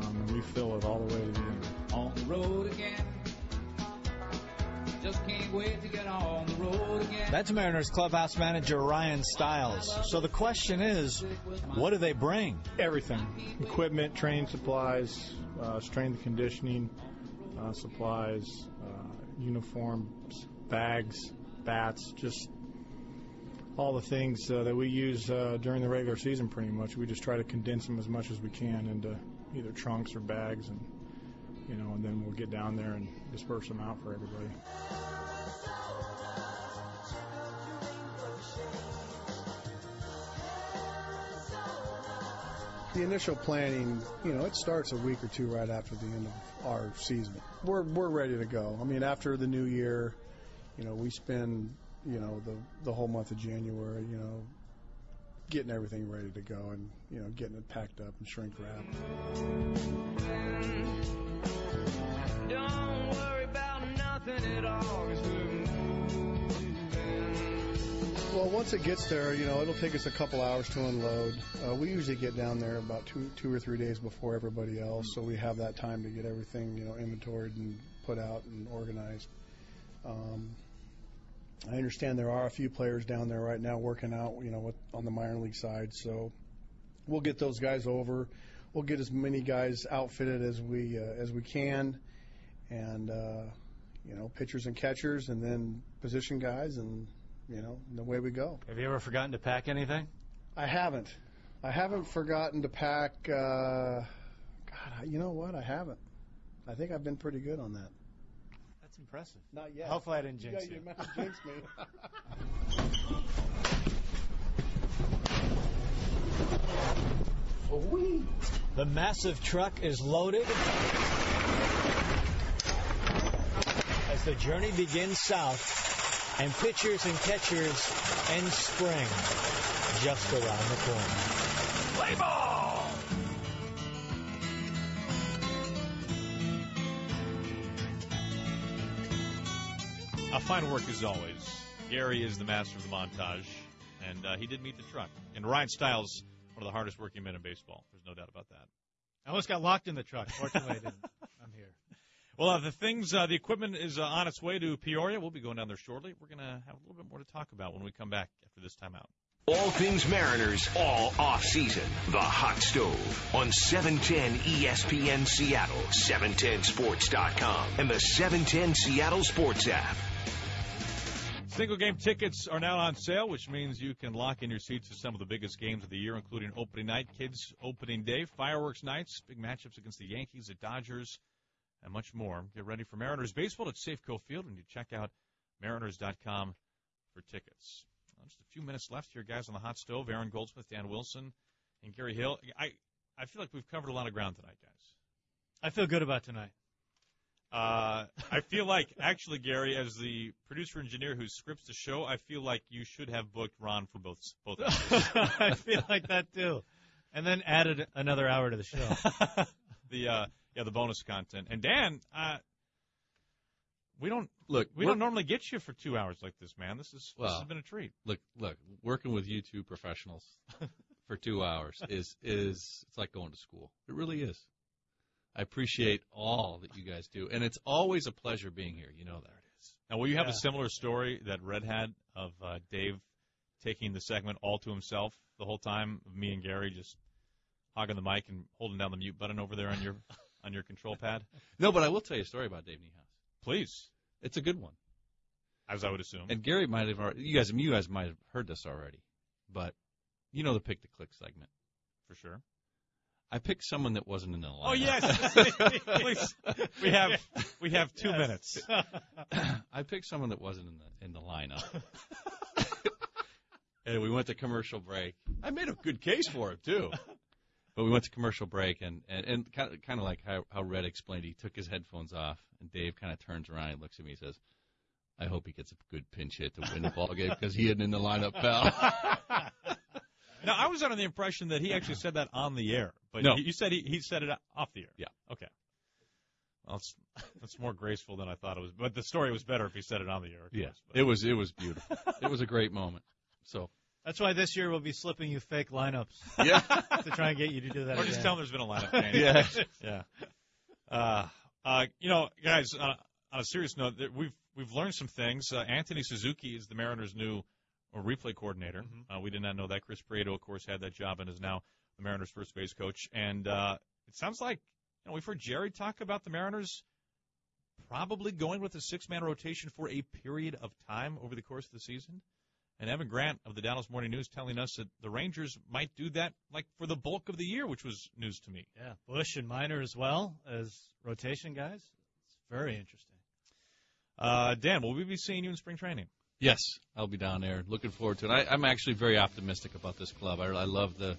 um, and we fill it all the way to the end. On the road again. Just can't wait to get on the road again. That's Mariners clubhouse manager Ryan Stiles. So the question is, what do they bring? Everything equipment, training supplies, uh, strength and conditioning supplies, uh, uniforms, bags, bats, just all the things uh, that we use uh, during the regular season pretty much. We just try to condense them as much as we can into either trunks or bags and you know, and then we'll get down there and disperse them out for everybody. The initial planning, you know, it starts a week or two right after the end of our season. We're we're ready to go. I mean, after the new year, you know, we spend, you know, the the whole month of January, you know, getting everything ready to go and you know getting it packed up and shrink wrapped. Mm. Don't worry about nothing at all. Well, once it gets there, you know, it'll take us a couple hours to unload. Uh, we usually get down there about two two or three days before everybody else, so we have that time to get everything, you know, inventoried and put out and organized. Um, I understand there are a few players down there right now working out, you know, with, on the minor league side. So we'll get those guys over. We'll get as many guys outfitted as we uh, as we can, and uh, you know, pitchers and catchers, and then position guys, and you know, and away we go. Have you ever forgotten to pack anything? I haven't. I haven't forgotten to pack. Uh, God, you know what? I haven't. I think I've been pretty good on that. That's impressive. Not yet. Hopefully I didn't jinx yeah, you. you jinxed me. (laughs) The massive truck is loaded as the journey begins south, and pitchers and catchers and spring just around the corner. Play ball! A fine work as always. Gary is the master of the montage, and uh, he did meet the truck. And Ryan Stiles, one of the hardest working men in baseball. There's no doubt about that. I almost got locked in the truck. Fortunately, I didn't. (laughs) Well, uh, the things, uh, the equipment is uh, on its way to Peoria. We'll be going down there shortly. We're going to have a little bit more to talk about when we come back after this timeout. All things Mariners, all off season. The Hot Stove on E 710 ESPN Seattle, 710sports.com, and the 710 Seattle Sports app. Single game tickets are now on sale, which means you can lock in your seats to some of the biggest games of the year, including opening night, kids opening day, fireworks nights, big matchups against the Yankees, the Dodgers, and much more. Get ready for Mariners baseball at Safeco Field when you check out mariners.com for tickets. Well, just a few minutes left here, guys, on the hot stove. Aaron Goldsmith, Dan Wilson, and Gary Hill. I, I feel like we've covered a lot of ground tonight, guys. I feel good about tonight. Uh, I feel like, actually, Gary, as the producer engineer who scripts the show, I feel like you should have booked Ron for both both. (laughs) I feel like that too, and then added another hour to the show. (laughs) the uh, yeah, the bonus content. And Dan, uh, we don't Look, we don't normally get you for two hours like this, man. This is this has been a treat. Look, look, working with you two professionals (laughs) for two hours is is it's like going to school. It really is. I appreciate all that you guys do, and it's always a pleasure being here. You know that. It is. Now, will you have Yeah. a similar story that Red had of uh, Dave taking the segment all to himself the whole time, of me and Gary just hogging the mic and holding down the mute button over there on your on your control pad? (laughs) No, but I will tell you a story about Dave Niehaus. Please, it's a good one. As I would assume. And Gary might have already, you guys, you guys might have heard this already, but you know the pick to click segment for sure. I picked someone that wasn't in the oh, lineup. Oh yes, (laughs) please. We have we have two Yes. minutes. (laughs) I picked someone that wasn't in the in the lineup. and we went to commercial break. I made a good case for it too. But we went to commercial break, and and, and kind of kind of like how how Red explained, he took his headphones off, and Dave kind of turns around and looks at me and says, "I hope he gets a good pinch hit to win the ball game because he isn't in the lineup, pal." (laughs) Now I was under the impression that he actually said that on the air, but No. you said he he said it off the air. Yeah. Okay. Well, it's, that's more graceful than I thought it was, but the story was better if he said it on the air. Yes, yeah, it was it was beautiful. It was a great moment. So That's why this year we'll be slipping you fake lineups. (laughs) Yeah. to try and get you to do that. Or just again. tell them there's been a lineup (laughs) change. Yeah. yeah. Uh, uh, you know, guys, uh, on a serious note, we've we've learned some things. Uh, Anthony Suzuki is the Mariners' new uh, replay coordinator. Mm-hmm. Uh, we did not know that. Chris Prieto, of course, had that job and is now the Mariners' first base coach. And uh, it sounds like you know we've heard Jerry talk about the Mariners probably going with a six-man rotation for a period of time over the course of the season. And Evan Grant of the Dallas Morning News telling us that the Rangers might do that like for the bulk of the year, which was news to me. Yeah, Bush and Minor as well as rotation guys. It's very interesting. Uh, Dan, will we be seeing you in spring training? Yes, I'll be down there. Looking forward to it. I, I'm actually very optimistic about this club. I, I love the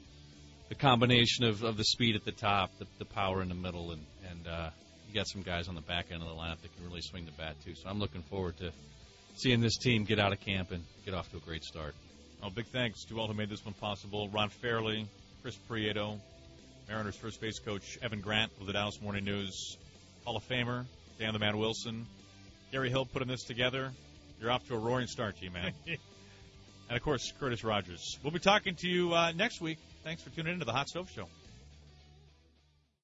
the combination of, of the speed at the top, the, the power in the middle, and and uh, you got some guys on the back end of the lineup that can really swing the bat too. So I'm looking forward to seeing this team get out of camp and get off to a great start. Oh, big thanks to all who made this one possible. Ron Fairly, Chris Prieto, Mariners first base coach Evan Grant of the Dallas Morning News, Hall of Famer Dan the Man Wilson, Gary Hill putting this together. You're off to a roaring start, G-Man. (laughs) and, of course, Curtis Rogers. We'll be talking to you uh, next week. Thanks for tuning in to the Hot Stove Show.